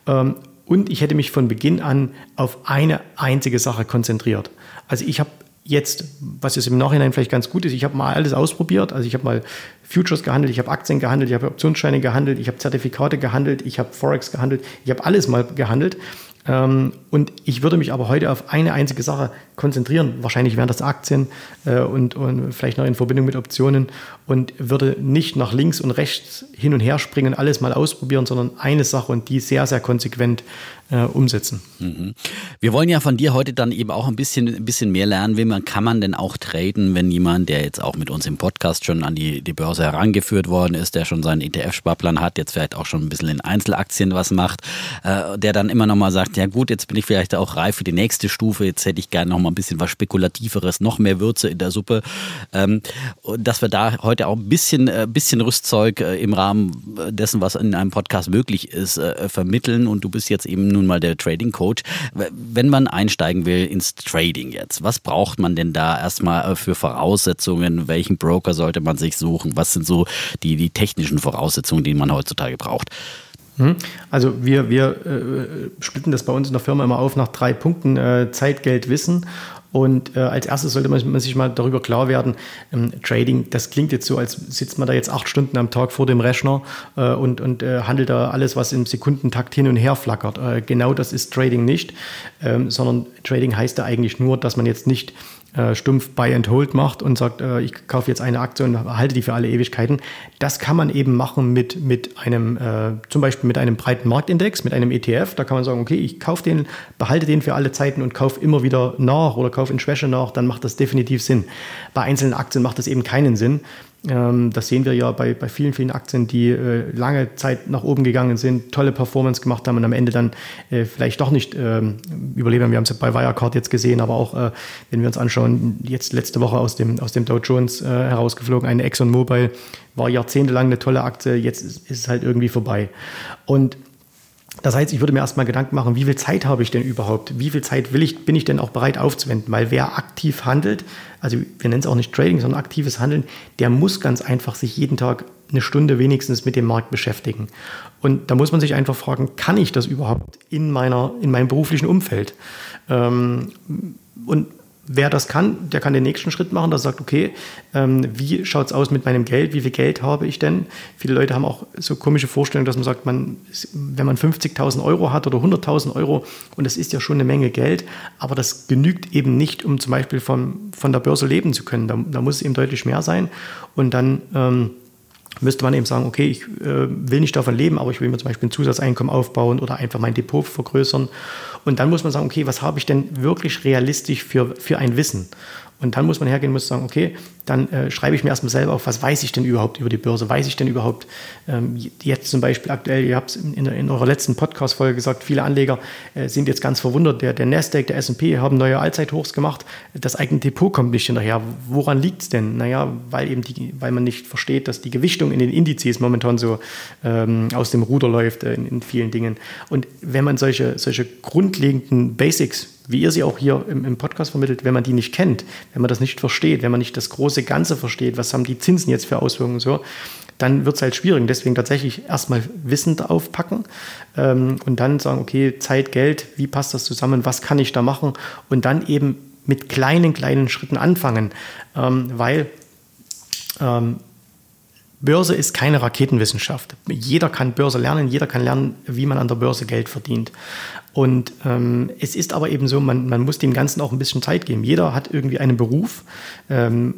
Speaker 4: Ähm, und ich hätte mich von Beginn an auf eine einzige Sache konzentriert. Also ich habe jetzt, was jetzt im Nachhinein vielleicht ganz gut ist, ich habe mal alles ausprobiert. Also ich habe mal Futures gehandelt, ich habe Aktien gehandelt, ich habe Optionsscheine gehandelt, ich habe Zertifikate gehandelt, ich habe Forex gehandelt, ich habe alles mal gehandelt. Ähm, und ich würde mich aber heute auf eine einzige Sache konzentrieren. Wahrscheinlich wären das Aktien äh, und, und vielleicht noch in Verbindung mit Optionen und würde nicht nach links und rechts hin und her springen, alles mal ausprobieren, sondern eine Sache und die sehr, sehr konsequent äh, umsetzen. Mhm.
Speaker 1: Wir wollen ja von dir heute dann eben auch ein bisschen, ein bisschen mehr lernen. Wie man kann man denn auch traden, wenn jemand, der jetzt auch mit uns im Podcast schon an die, die Börse herangeführt worden ist, der schon seinen ETF-Sparplan hat, jetzt vielleicht auch schon ein bisschen in Einzelaktien was macht, äh, der dann immer noch mal sagt, ja gut, jetzt bin ich vielleicht auch reif für die nächste Stufe, jetzt hätte ich gerne noch mal ein bisschen was Spekulativeres, noch mehr Würze in der Suppe. Ähm, dass wir da heute auch ein bisschen, äh, bisschen Rüstzeug äh, im Rahmen dessen, was in einem Podcast möglich ist, äh, vermitteln. Und du bist jetzt eben nun mal der Trading Coach. Wenn man einsteigen will ins Trading jetzt, was braucht man denn da erstmal äh, für Voraussetzungen? Welchen Broker sollte man sich suchen? Was sind so die, die technischen Voraussetzungen, die man heutzutage braucht?
Speaker 4: Hm? Also wir, wir äh, splitten das bei uns in der Firma immer auf nach drei Punkten, äh, Zeit, Geld, Wissen. Und äh, als erstes sollte man, man, sich mal darüber klar werden, ähm, Trading, das klingt jetzt so, als sitzt man da jetzt acht Stunden am Tag vor dem Rechner äh, und, und äh, handelt da alles, was im Sekundentakt hin und her flackert. Äh, genau das ist Trading nicht, ähm, sondern Trading heißt ja eigentlich nur, dass man jetzt nicht äh, stumpf Buy and Hold macht und sagt, äh, ich kaufe jetzt eine Aktie und halte die für alle Ewigkeiten. Das kann man eben machen mit, mit einem, äh, zum Beispiel mit einem breiten Marktindex, mit einem ETF. Da kann man sagen, okay, ich kaufe den, behalte den für alle Zeiten und kaufe immer wieder nach oder kaufe in Schwäche nach, dann macht das definitiv Sinn. Bei einzelnen Aktien macht das eben keinen Sinn. Ähm, das sehen wir ja bei, bei vielen, vielen Aktien, die äh, lange Zeit nach oben gegangen sind, tolle Performance gemacht haben und am Ende dann äh, vielleicht doch nicht ähm, überleben. Wir haben es bei Wirecard jetzt gesehen, aber auch, äh, wenn wir uns anschauen, jetzt letzte Woche aus dem, aus dem Dow Jones äh, herausgeflogen, eine ExxonMobil war jahrzehntelang eine tolle Aktie, jetzt ist, ist es halt irgendwie vorbei. Und das heißt, ich würde mir erstmal Gedanken machen, wie viel Zeit habe ich denn überhaupt? Wie viel Zeit will ich, bin ich denn auch bereit aufzuwenden? Weil wer aktiv handelt, also wir nennen es auch nicht Trading, sondern aktives Handeln, der muss ganz einfach sich jeden Tag eine Stunde wenigstens mit dem Markt beschäftigen. Und da muss man sich einfach fragen, kann ich das überhaupt in, meiner, in meinem beruflichen Umfeld? Ähm, und wer das kann, der kann den nächsten Schritt machen, der sagt, okay, ähm, wie schaut es aus mit meinem Geld, wie viel Geld habe ich denn? Viele Leute haben auch so komische Vorstellungen, dass man sagt, man, wenn man 50.000 Euro hat oder 100.000 Euro, und das ist ja schon eine Menge Geld, aber das genügt eben nicht, um zum Beispiel von, von der Börse leben zu können. Da, da muss es eben deutlich mehr sein. Und dann... Ähm, müsste man eben sagen, okay, ich äh, will nicht davon leben, aber ich will mir zum Beispiel ein Zusatzeinkommen aufbauen oder einfach mein Depot vergrößern. Und dann muss man sagen, okay, was habe ich denn wirklich realistisch für, für ein Wissen? Und dann muss man hergehen und muss sagen, okay, dann äh, schreibe ich mir erstmal selber auf, was weiß ich denn überhaupt über die Börse? Weiß ich denn überhaupt, ähm, jetzt zum Beispiel aktuell, ihr habt es in, in, eurer letzten Podcast-Folge gesagt, viele Anleger äh, sind jetzt ganz verwundert, der, der Nasdaq, der S&P haben neue Allzeithochs gemacht, das eigene Depot kommt nicht hinterher. Woran liegt es denn? Naja, weil eben die, weil man nicht versteht, dass die Gewichtung in den Indizes momentan so ähm, aus dem Ruder läuft äh, in, in vielen Dingen. Und wenn man solche, solche grundlegenden Basics wie ihr sie auch hier im, im, Podcast vermittelt, wenn man die nicht kennt, wenn man das nicht versteht, wenn man nicht das große Ganze versteht, was haben die Zinsen jetzt für Auswirkungen so, dann wird es halt schwierig. Deswegen tatsächlich erstmal wissend aufpacken ähm, und dann sagen, okay, Zeit, Geld, wie passt das zusammen, was kann ich da machen und dann eben mit kleinen, kleinen Schritten anfangen, ähm, weil ähm, Börse ist keine Raketenwissenschaft. Jeder kann Börse lernen, jeder kann lernen, wie man an der Börse Geld verdient. Und ähm, es ist aber eben so, man, man muss dem Ganzen auch ein bisschen Zeit geben. Jeder hat irgendwie einen Beruf. Ähm,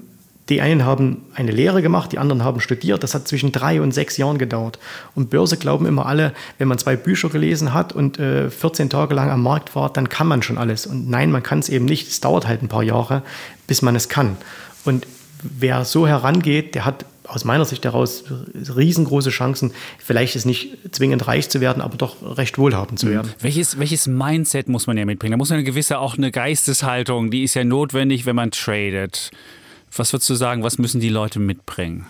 Speaker 4: die einen haben eine Lehre gemacht, die anderen haben studiert. Das hat zwischen drei und sechs Jahren gedauert. Und Börse glauben immer alle, wenn man zwei Bücher gelesen hat und äh, 14 Tage lang am Markt war, dann kann man schon alles. Und nein, man kann es eben nicht. Es dauert halt ein paar Jahre, bis man es kann. Und wer so herangeht, der hat aus meiner Sicht heraus riesengroße Chancen, vielleicht ist nicht zwingend reich zu werden, aber doch recht wohlhabend zu mhm. werden.
Speaker 2: Welches, welches Mindset muss man ja mitbringen? Da muss man eine gewisse auch eine Geisteshaltung, die ist ja notwendig, wenn man tradet. Was würdest du sagen, was müssen die Leute mitbringen?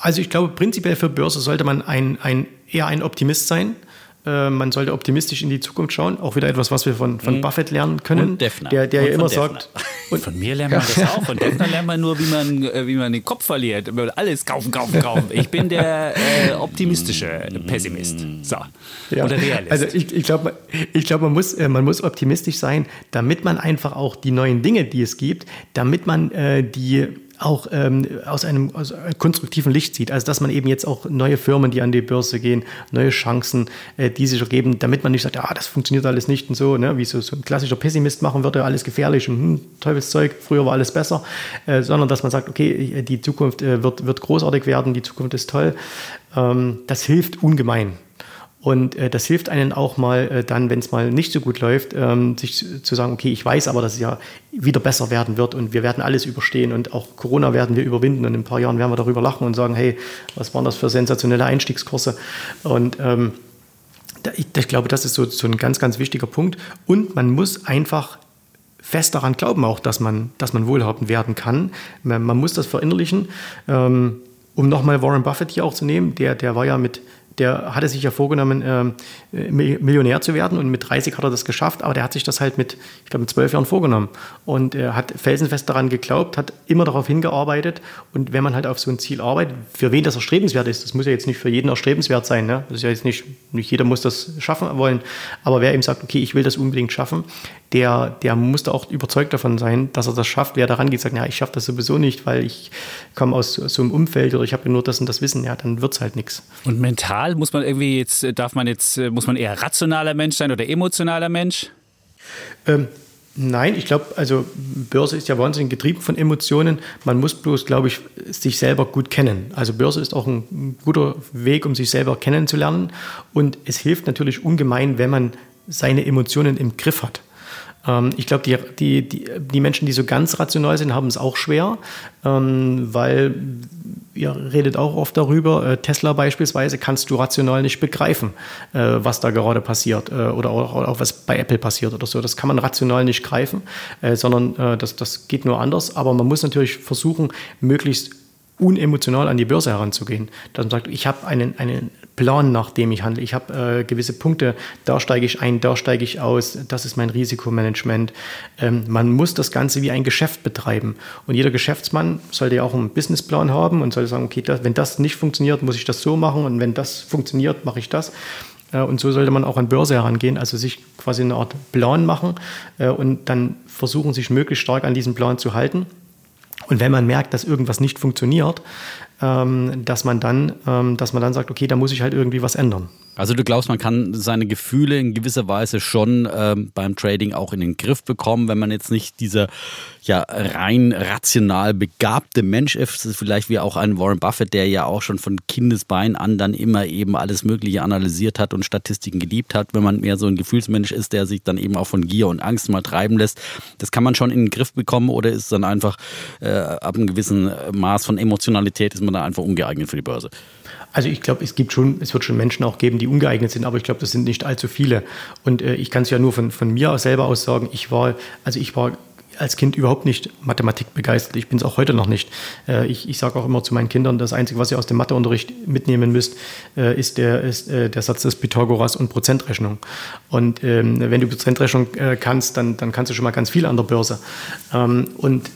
Speaker 4: Also ich glaube, prinzipiell für Börse sollte man ein, ein, eher ein Optimist sein. Äh, man sollte optimistisch in die Zukunft schauen. Auch wieder etwas, was wir von, von mhm. Buffett lernen können.
Speaker 1: Und Defner.
Speaker 4: Der, der
Speaker 1: und
Speaker 4: ja immer sagt.
Speaker 2: Und von mir lernt man das auch. Von Defner lernt man nur, wie man, äh, wie man den Kopf verliert. Alles kaufen, kaufen, kaufen. Ich bin der äh, optimistische Pessimist. So.
Speaker 4: Ja. Oder Realist. Also ich, ich glaube, ich glaub, man, muss, äh, man muss optimistisch sein, damit man einfach auch die neuen Dinge, die es gibt, damit man äh, die auch ähm, aus, einem, aus konstruktiven Licht sieht. Also dass man eben jetzt auch neue Firmen, die an die Börse gehen, neue Chancen, äh, die sich ergeben, damit man nicht sagt, ja, das funktioniert alles nicht und so, ne? wie so, so ein klassischer Pessimist machen würde, alles gefährlich und hm, Teufelszeug, früher war alles besser, äh, sondern dass man sagt, okay, die Zukunft äh, wird, wird großartig werden, die Zukunft ist toll. Ähm, das hilft ungemein. Und äh, das hilft einen auch mal äh, dann, wenn es mal nicht so gut läuft, ähm, sich zu sagen, okay, ich weiß aber, dass es ja wieder besser werden wird und wir werden alles überstehen und auch Corona werden wir überwinden und in ein paar Jahren werden wir darüber lachen und sagen, hey, was waren das für sensationelle Einstiegskurse? Und ähm, ich, ich, glaube, das ist so, so ein ganz, ganz wichtiger Punkt. Und man muss einfach fest daran glauben auch, dass man, dass man wohlhabend werden kann. Man, man muss das verinnerlichen. Ähm, um nochmal Warren Buffett hier auch zu nehmen, der, der war ja mit der hatte sich ja vorgenommen, äh, Millionär zu werden und mit 30 hat er das geschafft, aber der hat sich das halt mit, ich glaube, mit zwölf Jahren vorgenommen und er hat felsenfest daran geglaubt, hat immer darauf hingearbeitet und wenn man halt auf so ein Ziel arbeitet, für wen das erstrebenswert ist, das muss ja jetzt nicht für jeden erstrebenswert sein, ne? das ist ja jetzt nicht, nicht jeder muss das schaffen wollen, aber wer eben sagt, okay, ich will das unbedingt schaffen, der, der muss da auch überzeugt davon sein, dass er das schafft. Wer daran geht, sagt, ja, ich schaffe das sowieso nicht, weil ich komme aus so einem Umfeld oder ich habe nur das und das Wissen, ja, dann wird es halt nichts.
Speaker 2: Und mental muss man irgendwie jetzt, darf man jetzt, muss man eher rationaler Mensch sein oder emotionaler Mensch?
Speaker 4: Ähm, Nein, ich glaube, also Börse ist ja wahnsinnig getrieben von Emotionen. Man muss bloß, glaube ich, sich selber gut kennen. Also Börse ist auch ein guter Weg, um sich selber kennenzulernen. Und es hilft natürlich ungemein, wenn man seine Emotionen im Griff hat. Ähm, ich glaube, die, die, die, die, Menschen, die so ganz rational sind, haben es auch schwer, ähm, weil ihr redet auch oft darüber, äh, Tesla beispielsweise kannst du rational nicht begreifen, äh, was da gerade passiert äh, oder auch, auch, was bei Apple passiert oder so. Das kann man rational nicht greifen, sondern das, das geht nur anders. Aber man muss natürlich versuchen, möglichst unemotional an die Börse heranzugehen. Dass man sagt, ich habe einen, einen Plan, nach dem ich handle. Ich habe äh, gewisse Punkte, da steige ich ein, da steige ich aus, das ist mein Risikomanagement. Ähm, man muss das Ganze wie ein Geschäft betreiben. Und jeder Geschäftsmann sollte ja auch einen Businessplan haben und sollte sagen, okay, das, wenn das nicht funktioniert, muss ich das so machen und wenn das funktioniert, mache ich das. Äh, und so sollte man auch an Börse herangehen, also sich quasi eine Art Plan machen äh, und dann versuchen, sich möglichst stark an diesen Plan zu halten. Und wenn man merkt, dass irgendwas nicht funktioniert, ähm, dass man dann, ähm, dass man dann sagt, okay, da muss ich halt irgendwie was ändern.
Speaker 1: Also du glaubst, man kann seine Gefühle in gewisser Weise schon ähm, beim Trading auch in den Griff bekommen, wenn man jetzt nicht dieser ja rein rational begabte Mensch ist, vielleicht wie auch ein Warren Buffett, der ja auch schon von Kindesbein an dann immer eben alles Mögliche analysiert hat und Statistiken geliebt hat. Wenn man mehr so ein Gefühlsmensch ist, der sich dann eben auch von Gier und Angst mal treiben lässt, das kann man schon in den Griff bekommen oder ist dann einfach äh, ab einem gewissen Maß von Emotionalität ist man dann einfach ungeeignet für die Börse?
Speaker 4: Also ich glaube, es gibt schon, es wird schon Menschen auch geben, die ungeeignet sind, aber ich glaube, das sind nicht allzu viele. Und äh, ich kann es ja nur von, von mir selber aus sagen, ich war, also ich war als Kind überhaupt nicht Mathematik begeistert. Ich bin es auch heute noch nicht. Äh, ich, ich sage auch immer zu meinen Kindern, das Einzige, was ihr aus dem Matheunterricht mitnehmen müsst, äh, ist, der, ist äh, der Satz des Pythagoras und Prozentrechnung. Und ähm, wenn du Prozentrechnung kannst, dann, dann kannst du schon mal ganz viel an der Börse. Ähm, und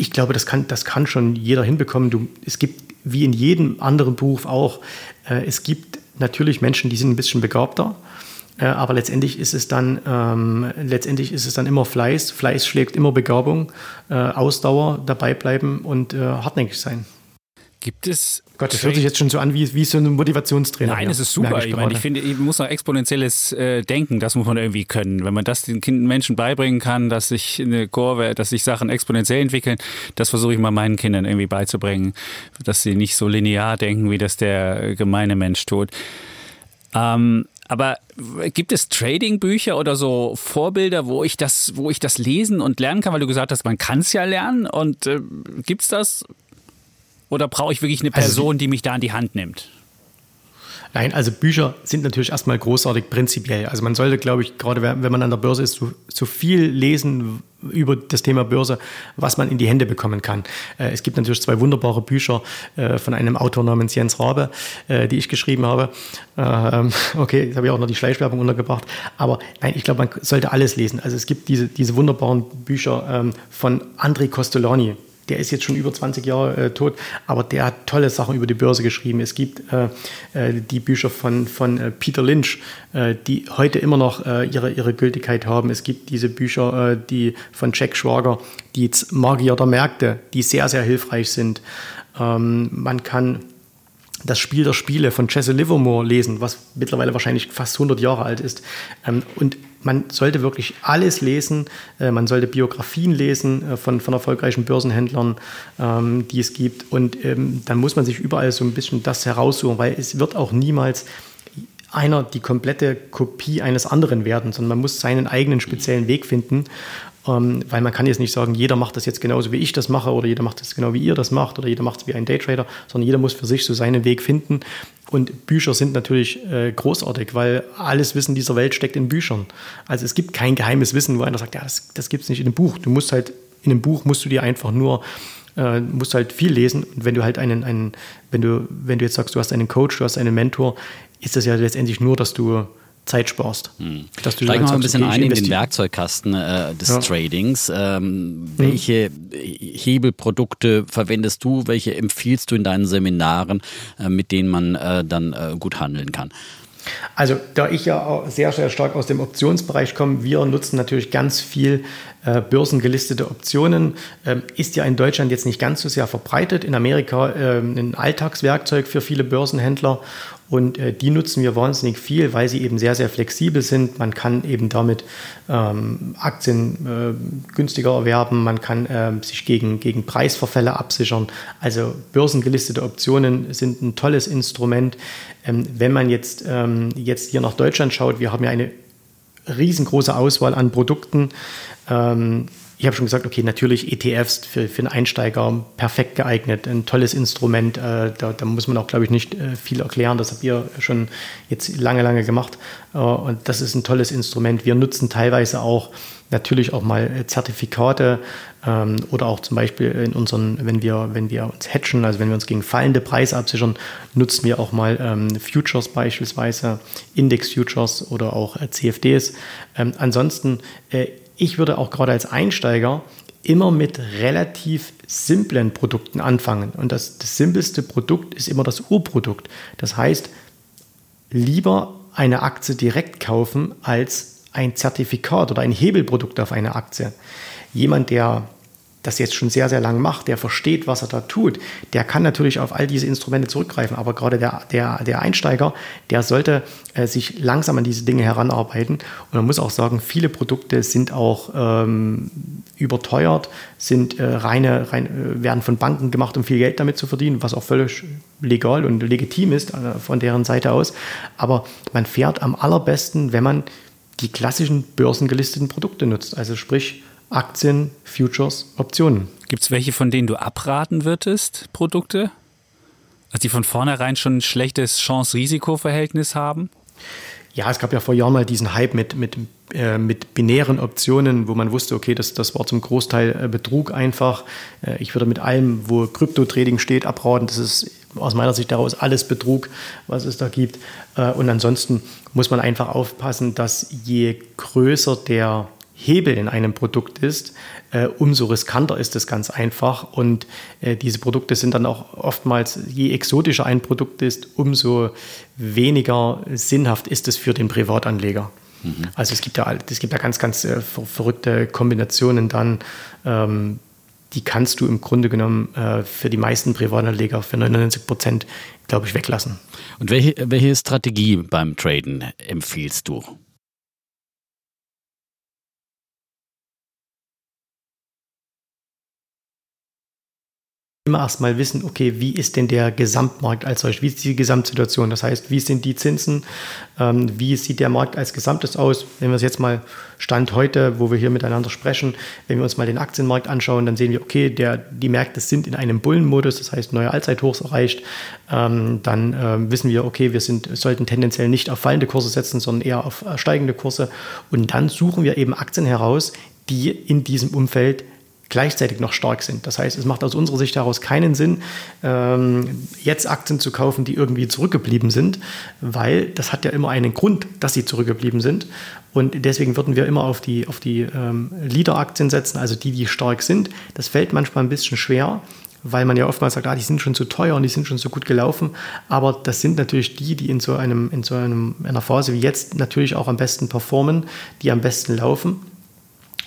Speaker 4: ich glaube, das kann, das kann schon jeder hinbekommen. Du, es gibt wie in jedem anderen Beruf auch, äh, es gibt natürlich Menschen, die sind ein bisschen begabter. Äh, aber letztendlich ist es dann ähm, letztendlich ist es dann immer Fleiß. Fleiß schlägt immer Begabung, äh, Ausdauer, dabei bleiben und äh, hartnäckig sein.
Speaker 2: Gibt es.
Speaker 4: Gott, das hört sich jetzt schon so an wie, wie so ein Motivationstrainer.
Speaker 2: Nein, es ist super. Ich, meine, ich finde, ich muss noch exponentielles äh, Denken, das muss man irgendwie können. Wenn man das den Kindern, Menschen beibringen kann, dass sich eine Kurve, dass sich Sachen exponentiell entwickeln, das versuche ich mal meinen Kindern irgendwie beizubringen, dass sie nicht so linear denken, wie das der gemeine Mensch tut. Ähm, aber gibt es Trading-Bücher oder so Vorbilder, wo ich das, wo ich das lesen und lernen kann? Weil du gesagt hast, man kann es ja lernen. Und äh, gibt es das? Oder brauche ich wirklich eine also Person, also, die mich da an die Hand nimmt?
Speaker 4: Nein, also Bücher sind natürlich erstmal großartig prinzipiell. Also man sollte, glaube ich, gerade wenn man an der Börse ist, so, so, viel lesen über das Thema Börse, was man in die Hände bekommen kann. Äh, es gibt natürlich zwei wunderbare Bücher äh, von einem Autor namens Jens Rabe, äh, die ich geschrieben habe. Ähm, okay, jetzt habe ich auch noch die Schleichwerbung untergebracht. Aber nein, ich glaube, man sollte alles lesen. Also es gibt diese, diese wunderbaren Bücher ähm, von André Costolani der ist jetzt schon über 20 Jahre äh, tot, aber der hat tolle Sachen über die Börse geschrieben. Es gibt äh, äh, die Bücher von, von äh, Peter Lynch, äh, die heute immer noch ihre, ihre Gültigkeit haben. Es gibt diese Bücher, die von Jack Schwager, die Magier der Märkte, die sehr, sehr hilfreich sind. Ähm, man kann das Spiel der Spiele von Jesse Livermore lesen, was mittlerweile wahrscheinlich fast 100 Jahre alt ist. Ähm, und man sollte wirklich alles lesen. Äh, man sollte Biografien lesen äh, von, von erfolgreichen Börsenhändlern, ähm, die es gibt. Und ähm, dann muss man sich überall so ein bisschen das heraussuchen, weil es wird auch niemals einer die komplette Kopie eines anderen werden, sondern man muss seinen eigenen speziellen Weg finden. Ähm, weil man kann jetzt nicht sagen, jeder macht das jetzt genauso wie ich das mache oder jeder macht das genau wie ihr das macht oder jeder macht es wie ein Daytrader, sondern jeder muss für sich so seinen Weg finden. Und Bücher sind natürlich äh, großartig, weil alles Wissen dieser Welt steckt in Büchern. Also es gibt kein geheimes Wissen, wo einer sagt, ja, das, das gibt es nicht in einem Buch. Du musst halt, in einem Buch musst du dir einfach nur äh, musst halt viel lesen. Und wenn du halt einen, einen, wenn du, wenn du jetzt sagst, du hast einen Coach, du hast einen Mentor, ist das ja letztendlich nur, dass du Zeit sparst. Hm.
Speaker 1: Dass du Steigen wir mal ein bisschen ein in den Werkzeugkasten äh, des ja. Tradings. Ähm, hm. Welche Hebelprodukte verwendest du? Welche empfiehlst du in deinen Seminaren, äh, mit denen man äh, dann äh, gut handeln kann?
Speaker 4: Also, da ich ja auch sehr, sehr stark aus dem Optionsbereich komme, wir nutzen natürlich ganz viel äh, börsengelistete Optionen. Ähm, ist ja in Deutschland jetzt nicht ganz so sehr verbreitet. In Amerika äh, ein Alltagswerkzeug für viele Börsenhändler. Und äh, die nutzen wir wahnsinnig viel, weil sie eben sehr, sehr flexibel sind. Man kann eben damit ähm, Aktien äh, günstiger erwerben, man kann äh, sich gegen, gegen Preisverfälle absichern. Also börsengelistete Optionen sind ein tolles Instrument. Ähm, wenn man jetzt, ähm, jetzt hier nach Deutschland schaut, wir haben ja eine riesengroße Auswahl an Produkten. Ähm, ich habe schon gesagt, okay, natürlich ETFs für, für einen Einsteiger perfekt geeignet, ein tolles Instrument. Äh, da, da, muss man auch, glaube ich, nicht äh, viel erklären. Das habt ihr schon jetzt lange, lange gemacht. Äh, und das ist ein tolles Instrument. Wir nutzen teilweise auch natürlich auch mal äh, Zertifikate ähm, oder auch zum Beispiel in unseren, wenn wir, wenn wir uns hatchen, also wenn wir uns gegen fallende Preise absichern, nutzen wir auch mal ähm, Futures beispielsweise, Index-Futures oder auch äh, CFDs. Ähm, ansonsten äh, ich würde auch gerade als Einsteiger immer mit relativ simplen Produkten anfangen. Und das, das simpelste Produkt ist immer das Urprodukt. Das heißt, lieber eine Aktie direkt kaufen als ein Zertifikat oder ein Hebelprodukt auf eine Aktie. Jemand, der das jetzt schon sehr, sehr lang macht, der versteht, was er da tut, der kann natürlich auf all diese Instrumente zurückgreifen. Aber gerade der, der, der Einsteiger, der sollte äh, sich langsam an diese Dinge heranarbeiten. Und man muss auch sagen, viele Produkte sind auch ähm, überteuert, sind äh, reine, rein, äh, werden von Banken gemacht, um viel Geld damit zu verdienen, was auch völlig legal und legitim ist äh, von deren Seite aus. Aber man fährt am allerbesten, wenn man die klassischen börsengelisteten Produkte nutzt. Also sprich, Aktien, Futures, Optionen.
Speaker 2: Gibt es welche, von denen du abraten würdest, Produkte? Also die von vornherein schon ein schlechtes Chance-Risiko-Verhältnis haben?
Speaker 4: Ja, es gab ja vor Jahren mal diesen Hype mit, mit, äh, mit binären Optionen, wo man wusste, okay, das, das war zum Großteil äh, Betrug einfach. Äh, ich würde mit allem, wo Krypto-Trading steht, abraten. Das ist aus meiner Sicht daraus alles Betrug, was es da gibt. Äh, und ansonsten muss man einfach aufpassen, dass je größer der Hebel in einem Produkt ist, äh, umso riskanter ist es ganz einfach. Und äh, diese Produkte sind dann auch oftmals, je exotischer ein Produkt ist, umso weniger sinnhaft ist es für den Privatanleger. Mhm. Also es gibt ja, es gibt ja ganz, ganz äh, verrückte Kombinationen dann. Ähm, die kannst du im Grunde genommen äh, für die meisten Privatanleger, für 99 Prozent, glaube ich, weglassen.
Speaker 1: Und welche, welche Strategie beim Traden empfiehlst du?
Speaker 4: Immer erstmal wissen, okay, wie ist denn der Gesamtmarkt als solch, wie ist die Gesamtsituation? Das heißt, wie sind die Zinsen, ähm, wie sieht der Markt als Gesamtes aus? Wenn wir es jetzt mal Stand heute, wo wir hier miteinander sprechen, wenn wir uns mal den Aktienmarkt anschauen, dann sehen wir, okay, der, die Märkte sind in einem Bullenmodus, das heißt neue Allzeithochs erreicht. Ähm, dann ähm, wissen wir, okay, wir sind, sollten tendenziell nicht auf fallende Kurse setzen, sondern eher auf äh, steigende Kurse. Und dann suchen wir eben Aktien heraus, die in diesem Umfeld gleichzeitig noch stark sind. Das heißt, es macht aus unserer Sicht heraus keinen Sinn, ähm, jetzt Aktien zu kaufen, die irgendwie zurückgeblieben sind, weil das hat ja immer einen Grund, dass sie zurückgeblieben sind. Und deswegen würden wir immer auf die, auf die ähm, Leader-Aktien setzen, also die, die stark sind. Das fällt manchmal ein bisschen schwer, weil man ja oftmals sagt, ah, die sind schon zu teuer und die sind schon so gut gelaufen. Aber das sind natürlich die, die in so, einem, in so einem, einer Phase wie jetzt natürlich auch am besten performen, die am besten laufen.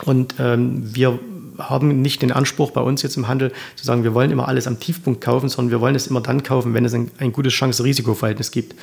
Speaker 4: Und ähm, wir haben nicht den Anspruch bei uns jetzt im Handel zu sagen, wir wollen immer alles am Tiefpunkt kaufen, sondern wir wollen es immer dann kaufen, wenn es ein, ein gutes Chance-Risiko-Verhältnis gibt.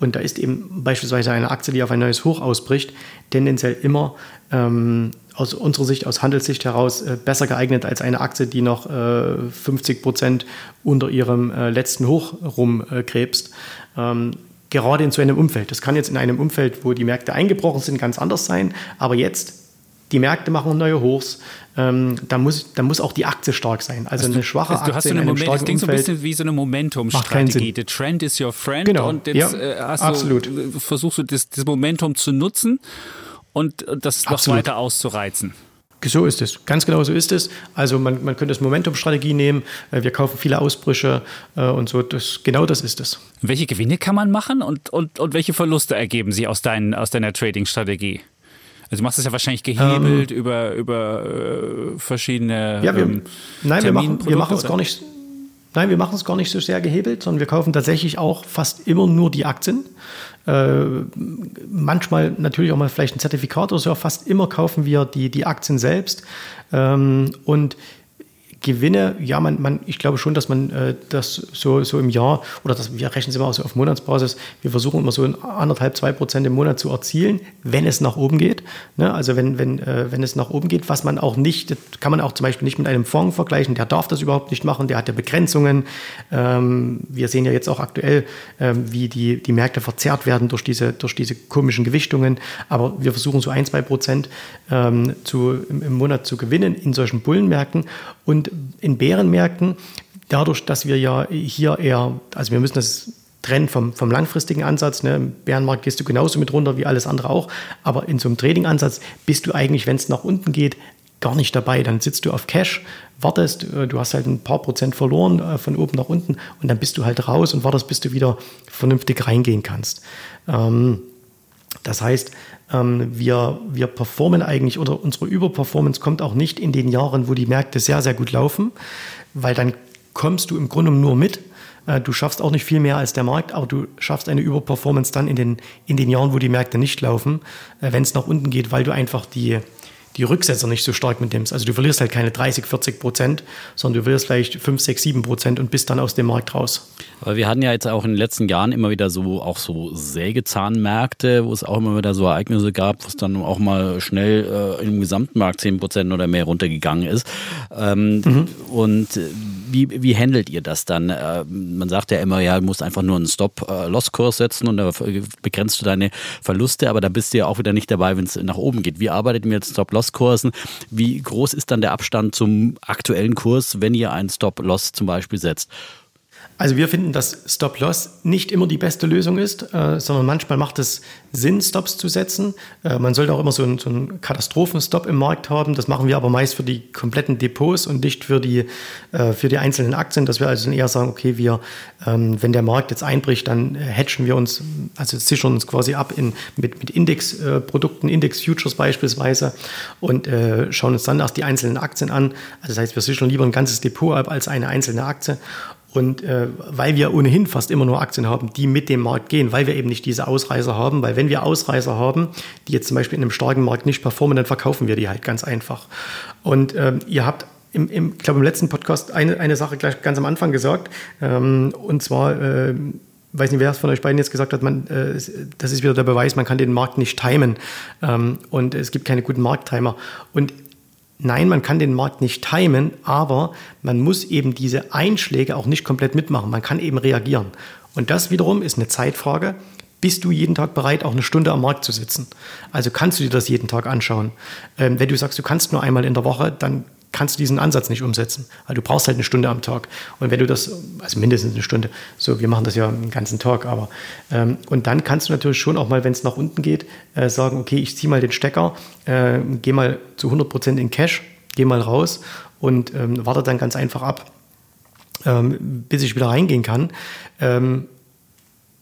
Speaker 4: Und da ist eben beispielsweise eine Aktie, die auf ein neues Hoch ausbricht, tendenziell immer ähm, aus unserer Sicht, aus Handelssicht heraus äh, besser geeignet als eine Aktie, die noch äh, 50 Prozent unter ihrem äh, letzten Hoch rumkrebst. Ähm, gerade in so einem Umfeld. Das kann jetzt in einem Umfeld, wo die Märkte eingebrochen sind, ganz anders sein. Aber jetzt die Märkte machen neue Hochs. Ähm, da, muss, da muss auch die Aktie stark sein. Also, also eine schwache
Speaker 2: also du hast
Speaker 4: Aktie
Speaker 2: so eine
Speaker 4: in einem
Speaker 2: Moment, Das klingt so ein bisschen wie so eine Momentum-Strategie. The trend is your friend.
Speaker 4: Genau.
Speaker 2: Und jetzt
Speaker 4: Ja,
Speaker 2: äh,
Speaker 4: absolut.
Speaker 2: Du, versuchst du das, das Momentum zu nutzen und das noch
Speaker 4: Absolut.
Speaker 2: weiter auszureizen.
Speaker 4: So ist es. Ganz genau so ist es. Also man, man könnte das Momentum-Strategie nehmen. Äh, Wir kaufen viele Ausbrüche äh, und so. Das, genau das ist es.
Speaker 2: Welche Gewinne kann man machen und, und, und welche Verluste ergeben sie aus, dein, aus deiner Trading-Strategie? Also du machst es ja wahrscheinlich gehebelt über, über äh, verschiedene
Speaker 4: Ja, wir,
Speaker 2: ähm,
Speaker 4: nein, wir machen, wir machen es gar nicht. Nein, wir machen es gar nicht so sehr gehebelt, sondern wir kaufen tatsächlich auch fast immer nur die Aktien. Äh, manchmal natürlich auch mal vielleicht ein Zertifikat oder so, aber fast immer kaufen wir die, die Aktien selbst. Ähm, und Gewinne, ja, man, man, ich glaube schon, dass man äh, das so, so im Jahr, oder das, wir rechnen es immer auch so auf Monatsbasis, wir versuchen immer so anderthalb, zwei Prozent im Monat zu erzielen, wenn es nach oben geht. Ne? Also wenn, wenn, äh, wenn es nach oben geht, was man auch nicht, das kann man auch zum Beispiel nicht mit einem Fonds vergleichen, der darf das überhaupt nicht machen, der hat ja Begrenzungen. Ähm, wir sehen ja jetzt auch aktuell, ähm, wie die, die Märkte verzerrt werden durch diese, durch diese komischen Gewichtungen. Aber wir versuchen so ein, zwei Prozent ähm, zu, im, im Monat zu gewinnen in solchen Bullenmärkten. Und in Bärenmärkten, dadurch, dass wir ja hier eher, also wir müssen das trennen vom, vom langfristigen Ansatz. Ne? Im Bärenmarkt gehst du genauso mit runter wie alles andere auch. Aber in so einem Trading-Ansatz bist du eigentlich, wenn es nach unten geht, gar nicht dabei. Dann sitzt du auf Cash, wartest, äh, du hast halt ein paar Prozent verloren äh, von oben nach unten und dann bist du halt raus und wartest, bis du wieder vernünftig reingehen kannst. Ähm, das heißt, ähm, wir, wir performen eigentlich oder unsere Überperformance kommt auch nicht in den Jahren, wo die Märkte sehr, sehr gut laufen, weil dann kommst du im Grunde nur mit. Äh, Du schaffst auch nicht viel mehr als der Markt, aber du schaffst eine Überperformance dann in den, in den Jahren, wo die Märkte nicht laufen, äh, wenn es nach unten geht, weil du einfach die, die Rücksetzer nicht so stark mitnimmst. Also du verlierst halt keine 30, 40 Prozent, sondern du verlierst vielleicht 5, 6, 7 Prozent und bist dann aus dem Markt raus.
Speaker 1: Aber wir hatten ja jetzt auch in den letzten Jahren immer wieder so auch so Sägezahnmärkte, wo es auch immer wieder so Ereignisse gab, wo es dann auch mal schnell äh, im Gesamtmarkt 10% oder mehr runtergegangen ist. Ähm, Und äh, wie, wie handelt ihr das dann? Äh, man sagt ja immer, ja, du musst einfach nur einen Stop-Loss-Kurs setzen und da begrenzt du deine Verluste, aber da bist du ja auch wieder nicht dabei, wenn es nach oben geht. Wie arbeitet ihr mit Stop-Loss-Kursen? Wie groß ist dann der Abstand zum aktuellen Kurs, wenn ihr einen Stop-Loss zum Beispiel setzt?
Speaker 4: Also wir finden, dass Stop-Loss nicht immer die beste Lösung ist, äh, sondern manchmal macht es Sinn, Stops zu setzen. Äh, man sollte auch immer so einen, so einen Katastrophenstop im Markt haben. Das machen wir aber meist für die kompletten Depots und nicht für die, äh, für die einzelnen Aktien, dass wir also eher sagen, okay, wir, ähm, wenn der Markt jetzt einbricht, dann hedgen wir uns, also sichern uns quasi ab in, mit, mit Indexprodukten, Index-Futures beispielsweise und äh, schauen uns dann erst die einzelnen Aktien an. Also das heißt, wir sichern lieber ein ganzes Depot ab als eine einzelne Aktie. Und äh, weil wir ohnehin fast immer nur Aktien haben, die mit dem Markt gehen, weil wir eben nicht diese Ausreißer haben, weil wenn wir Ausreißer haben, die jetzt zum Beispiel in einem starken Markt nicht performen, dann verkaufen wir die halt ganz einfach. Und ähm, ihr habt im, im, ich glaube, im letzten Podcast eine, eine Sache gleich ganz am Anfang gesagt. Ähm, und zwar, äh, weiß nicht, wer es von euch beiden jetzt gesagt hat, man, äh, das ist wieder der Beweis, man kann den Markt nicht timen. Ähm, und es gibt keine guten Markttimer. Und Nein, man kann den Markt nicht timen, aber man muss eben diese Einschläge auch nicht komplett mitmachen. Man kann eben reagieren. Und das wiederum ist eine Zeitfrage bist du jeden Tag bereit, auch eine Stunde am Markt zu sitzen? Also kannst du dir das jeden Tag anschauen. Ähm, wenn du sagst, du kannst nur einmal in der Woche, dann kannst du diesen Ansatz nicht umsetzen. Also du brauchst halt eine Stunde am Tag. Und wenn du das, also mindestens eine Stunde, so, wir machen das ja den ganzen Tag, aber, ähm, und dann kannst du natürlich schon auch mal, wenn es nach unten geht, äh, sagen, okay, ich ziehe mal den Stecker, äh, gehe mal zu 100 Prozent in Cash, gehe mal raus und ähm, warte dann ganz einfach ab, ähm, bis ich wieder reingehen kann. Ähm,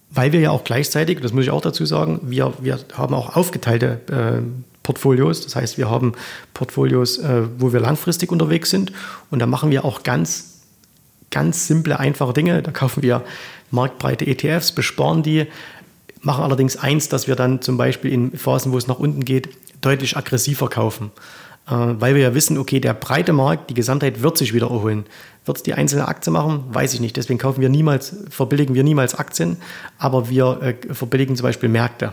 Speaker 4: weil wir ja auch gleichzeitig, das muss ich auch dazu sagen, wir, wir haben auch aufgeteilte äh, Portfolios. Das heißt, wir haben Portfolios, äh, wo wir langfristig unterwegs sind und da machen wir auch ganz, ganz simple, einfache Dinge. Da kaufen wir marktbreite ETFs, besparen die, machen allerdings eins, dass wir dann zum Beispiel in Phasen, wo es nach unten geht, deutlich aggressiver kaufen. Äh, weil wir ja wissen, okay, der breite Markt, die Gesamtheit wird sich wieder erholen. Wird es die einzelne Aktie machen? Weiß ich nicht. Deswegen kaufen wir niemals, verbilligen wir niemals Aktien, aber wir äh, verbilligen zum Beispiel Märkte.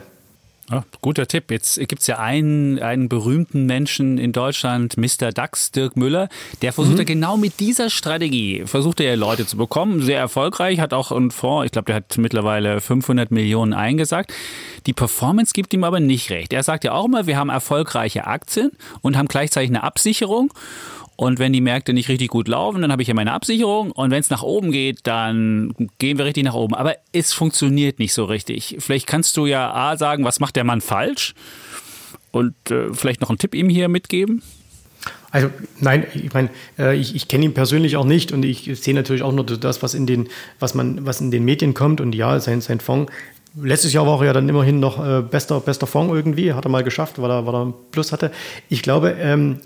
Speaker 2: Ja, guter Tipp. Jetzt gibt es ja einen, einen berühmten Menschen in Deutschland, Mr. DAX, Dirk Müller, der versucht mhm. ja genau mit dieser Strategie, versucht er ja Leute zu bekommen, sehr erfolgreich, hat auch einen Fonds, ich glaube, der hat mittlerweile 500 Millionen eingesagt. Die Performance gibt ihm aber nicht recht. Er sagt ja auch immer, wir haben erfolgreiche Aktien und haben gleichzeitig eine Absicherung und wenn die Märkte nicht richtig gut laufen, dann habe ich ja meine Absicherung. Und wenn es nach oben geht, dann gehen wir richtig nach oben. Aber es funktioniert nicht so richtig. Vielleicht kannst du ja A sagen, was macht der Mann falsch? Und äh, vielleicht noch einen Tipp ihm hier mitgeben?
Speaker 4: Also nein, ich meine, äh, ich, ich kenne ihn persönlich auch nicht und ich sehe natürlich auch nur das, was in den, was man, was in den Medien kommt und ja, sein, sein Fonds. Letztes Jahr war er ja dann immerhin noch äh, bester, bester Fonds irgendwie, hat er mal geschafft, weil er, weil er einen Plus hatte. Ich glaube, ähm,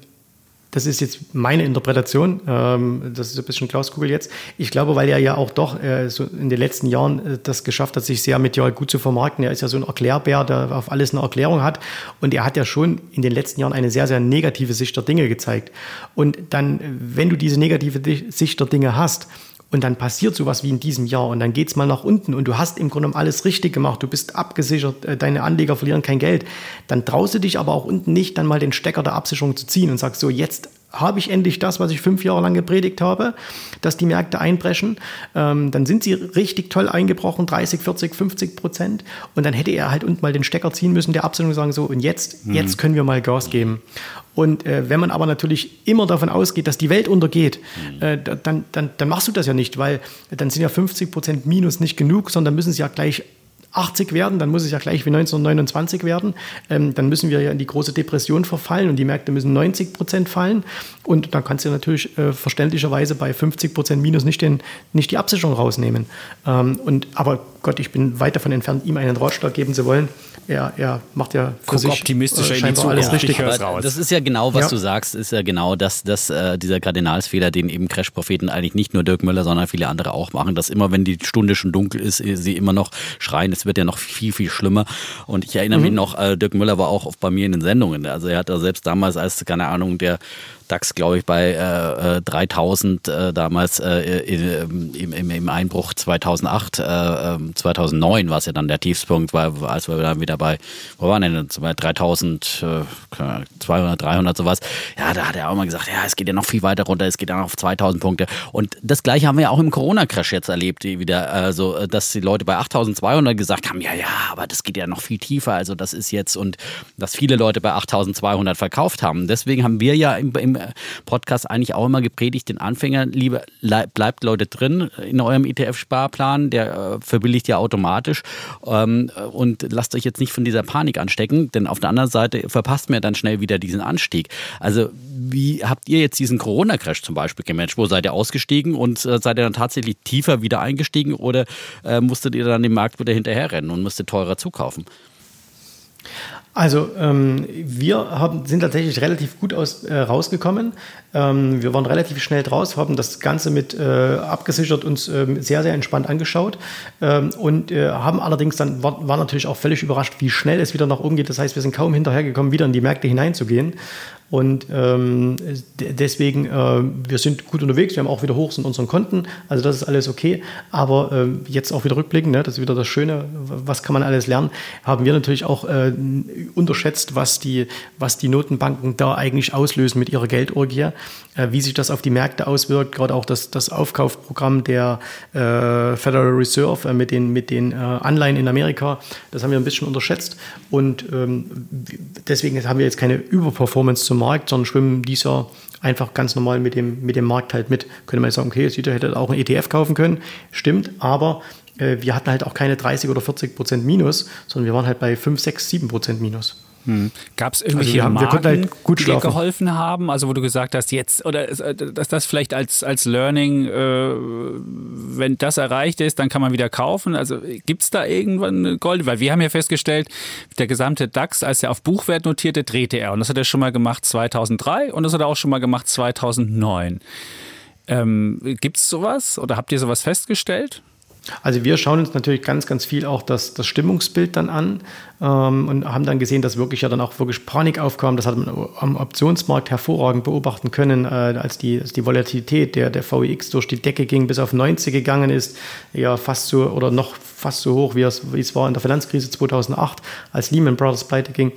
Speaker 4: das ist jetzt meine Interpretation, ähm, das ist ein bisschen Klauskugel jetzt. Ich glaube, weil er ja auch doch äh, so in den letzten Jahren äh, das geschafft hat, sich sehr medial gut zu vermarkten. Er ist ja so ein Erklärbär, der auf alles eine Erklärung hat. Und er hat ja schon in den letzten Jahren eine sehr, sehr negative Sicht der Dinge gezeigt. Und dann, wenn du diese negative Sicht der Dinge hast, und dann passiert sowas wie in diesem Jahr. Und dann geht es mal nach unten. Und du hast im Grunde alles richtig gemacht, du bist abgesichert, äh, deine Anleger verlieren kein Geld, dann traust du dich aber auch unten nicht, dann mal den Stecker der Absicherung zu ziehen und sagst so, jetzt habe ich endlich das, was ich fünf Jahre lang gepredigt habe, dass die Märkte einbrechen. Ähm, dann sind sie richtig toll eingebrochen, 30, 40, 50 Prozent. Und dann hätte er halt unten mal den Stecker ziehen müssen, der Absicherung sagen so, und jetzt, mhm. jetzt können wir mal Gas geben. Und äh, wenn man aber natürlich immer davon ausgeht, dass die Welt untergeht, mhm. äh, dann, dann, dann machst du das ja nicht, weil dann sind ja 50 Prozent Minus nicht genug, sondern müssen sie ja gleich 80 werden, dann muss es ja gleich wie 1929 werden. Ähm, dann müssen wir ja in die große Depression verfallen und die Märkte müssen 90 Prozent fallen. Und dann kannst du natürlich äh, verständlicherweise bei 50 Prozent Minus nicht, den, nicht die Absicherung rausnehmen. Ähm, und, aber Gott, ich bin weit davon entfernt, ihm einen Ratschlag geben zu wollen er, er macht ja für
Speaker 2: Guck sich optimistischer äh, in die Zukunft.
Speaker 1: alles richtig raus. Das ist ja genau, was ja. du sagst, ist ja genau das, das äh, dieser Kardinalsfehler, den eben Crash-Propheten eigentlich nicht nur Dirk Müller, sondern viele andere auch machen, dass immer, wenn die Stunde schon dunkel ist, sie immer noch schreien, es wird ja noch viel, viel schlimmer. Und ich erinnere mhm. mich noch, äh, Dirk Müller war auch oft bei mir in den Sendungen. Also er hat da selbst damals als, keine Ahnung, der DAX, glaube ich, bei äh, 3000 äh, äh, damals äh, im, im, im, Einbruch 2008, 2009 war es ja dann der Tiefspunkt, weil, als wir dann wieder bei, wo waren denn, bei 3200, 300 sowas. Ja, da hat er auch mal gesagt, ja, es geht ja noch viel weiter runter, es geht ja auf 2000 Punkte. Und das Gleiche haben wir ja auch im Corona-Crash jetzt erlebt, wieder, also, dass die Leute bei 8200 gesagt haben, ja, ja, aber das geht ja noch viel tiefer, also das ist jetzt, und dass viele Leute bei 8200 verkauft haben. Deswegen haben wir ja im, im Podcast eigentlich auch immer gepredigt, den Anfängern, lieber bleibt Leute drin in eurem ETF-Sparplan, der äh, verbilligt ja automatisch ähm, und lasst euch jetzt nicht von dieser Panik anstecken, denn auf der anderen Seite verpasst mir dann schnell wieder diesen Anstieg. Also wie habt ihr jetzt diesen Corona-Crash zum Beispiel gemanagt? Wo seid ihr ausgestiegen und äh, seid ihr dann tatsächlich tiefer wieder eingestiegen oder äh, musstet ihr dann den Markt wieder hinterherrennen und musstet teurer zukaufen?
Speaker 4: Also ähm, wir haben, sind tatsächlich relativ gut aus, äh, rausgekommen. Ähm, wir waren relativ schnell draus, haben das Ganze mit äh, abgesichert uns äh, sehr, sehr entspannt angeschaut ähm, und äh, haben allerdings dann, war, war natürlich auch völlig überrascht, wie schnell es wieder nach oben geht. Das heißt, wir sind kaum hinterhergekommen, wieder in die Märkte hineinzugehen. Und ähm, deswegen, äh, wir sind gut unterwegs, wir haben auch wieder Hochs in unseren Konten, also das ist alles okay. Aber äh, jetzt auch wieder rückblicken, ne, das ist wieder das Schöne, was kann man alles lernen, haben wir natürlich auch äh, unterschätzt, was die, was die Notenbanken da eigentlich auslösen mit ihrer Geldorgie, äh, wie sich das auf die Märkte auswirkt, gerade auch das, das Aufkaufprogramm der äh, Federal Reserve äh, mit den, mit den Anleihen in Amerika, das haben wir ein bisschen unterschätzt. Und ähm, deswegen haben wir jetzt keine Überperformance zum Markt, sondern schwimmen dies Jahr einfach ganz normal mit dem, mit dem Markt halt mit. Könnte man sagen, okay, Süder hätte auch ein ETF kaufen können. Stimmt, aber äh, wir hatten halt auch keine 30 oder 40 Prozent Minus, sondern wir waren halt bei 5, 6, 7 Prozent Minus.
Speaker 2: Hm. Gab es irgendwelche also wir Marken, halt gut die dir geholfen haben? Also wo du gesagt hast, jetzt, oder äh, dass das vielleicht als, als Learning, äh, wenn das erreicht ist, dann kann man wieder kaufen. Also gibt es da irgendwann Gold? Weil wir haben ja festgestellt, der gesamte DAX, als er auf Buchwert notierte, drehte er. Und das hat er schon mal gemacht 2003 und das hat er auch schon mal gemacht 2009. Ähm, gibt es sowas oder habt ihr sowas festgestellt?
Speaker 4: Also wir schauen uns natürlich ganz, ganz viel auch das, das Stimmungsbild dann an ähm, und haben dann gesehen, dass wirklich ja dann auch wirklich Panik aufkam. Das hat man am Optionsmarkt hervorragend beobachten können, äh, als, die, als die Volatilität der, der VIX durch die Decke ging, bis auf 90 gegangen ist, ja fast so oder noch fast so hoch, wie es, wie es war in der Finanzkrise 2008, als Lehman Brothers pleite ging.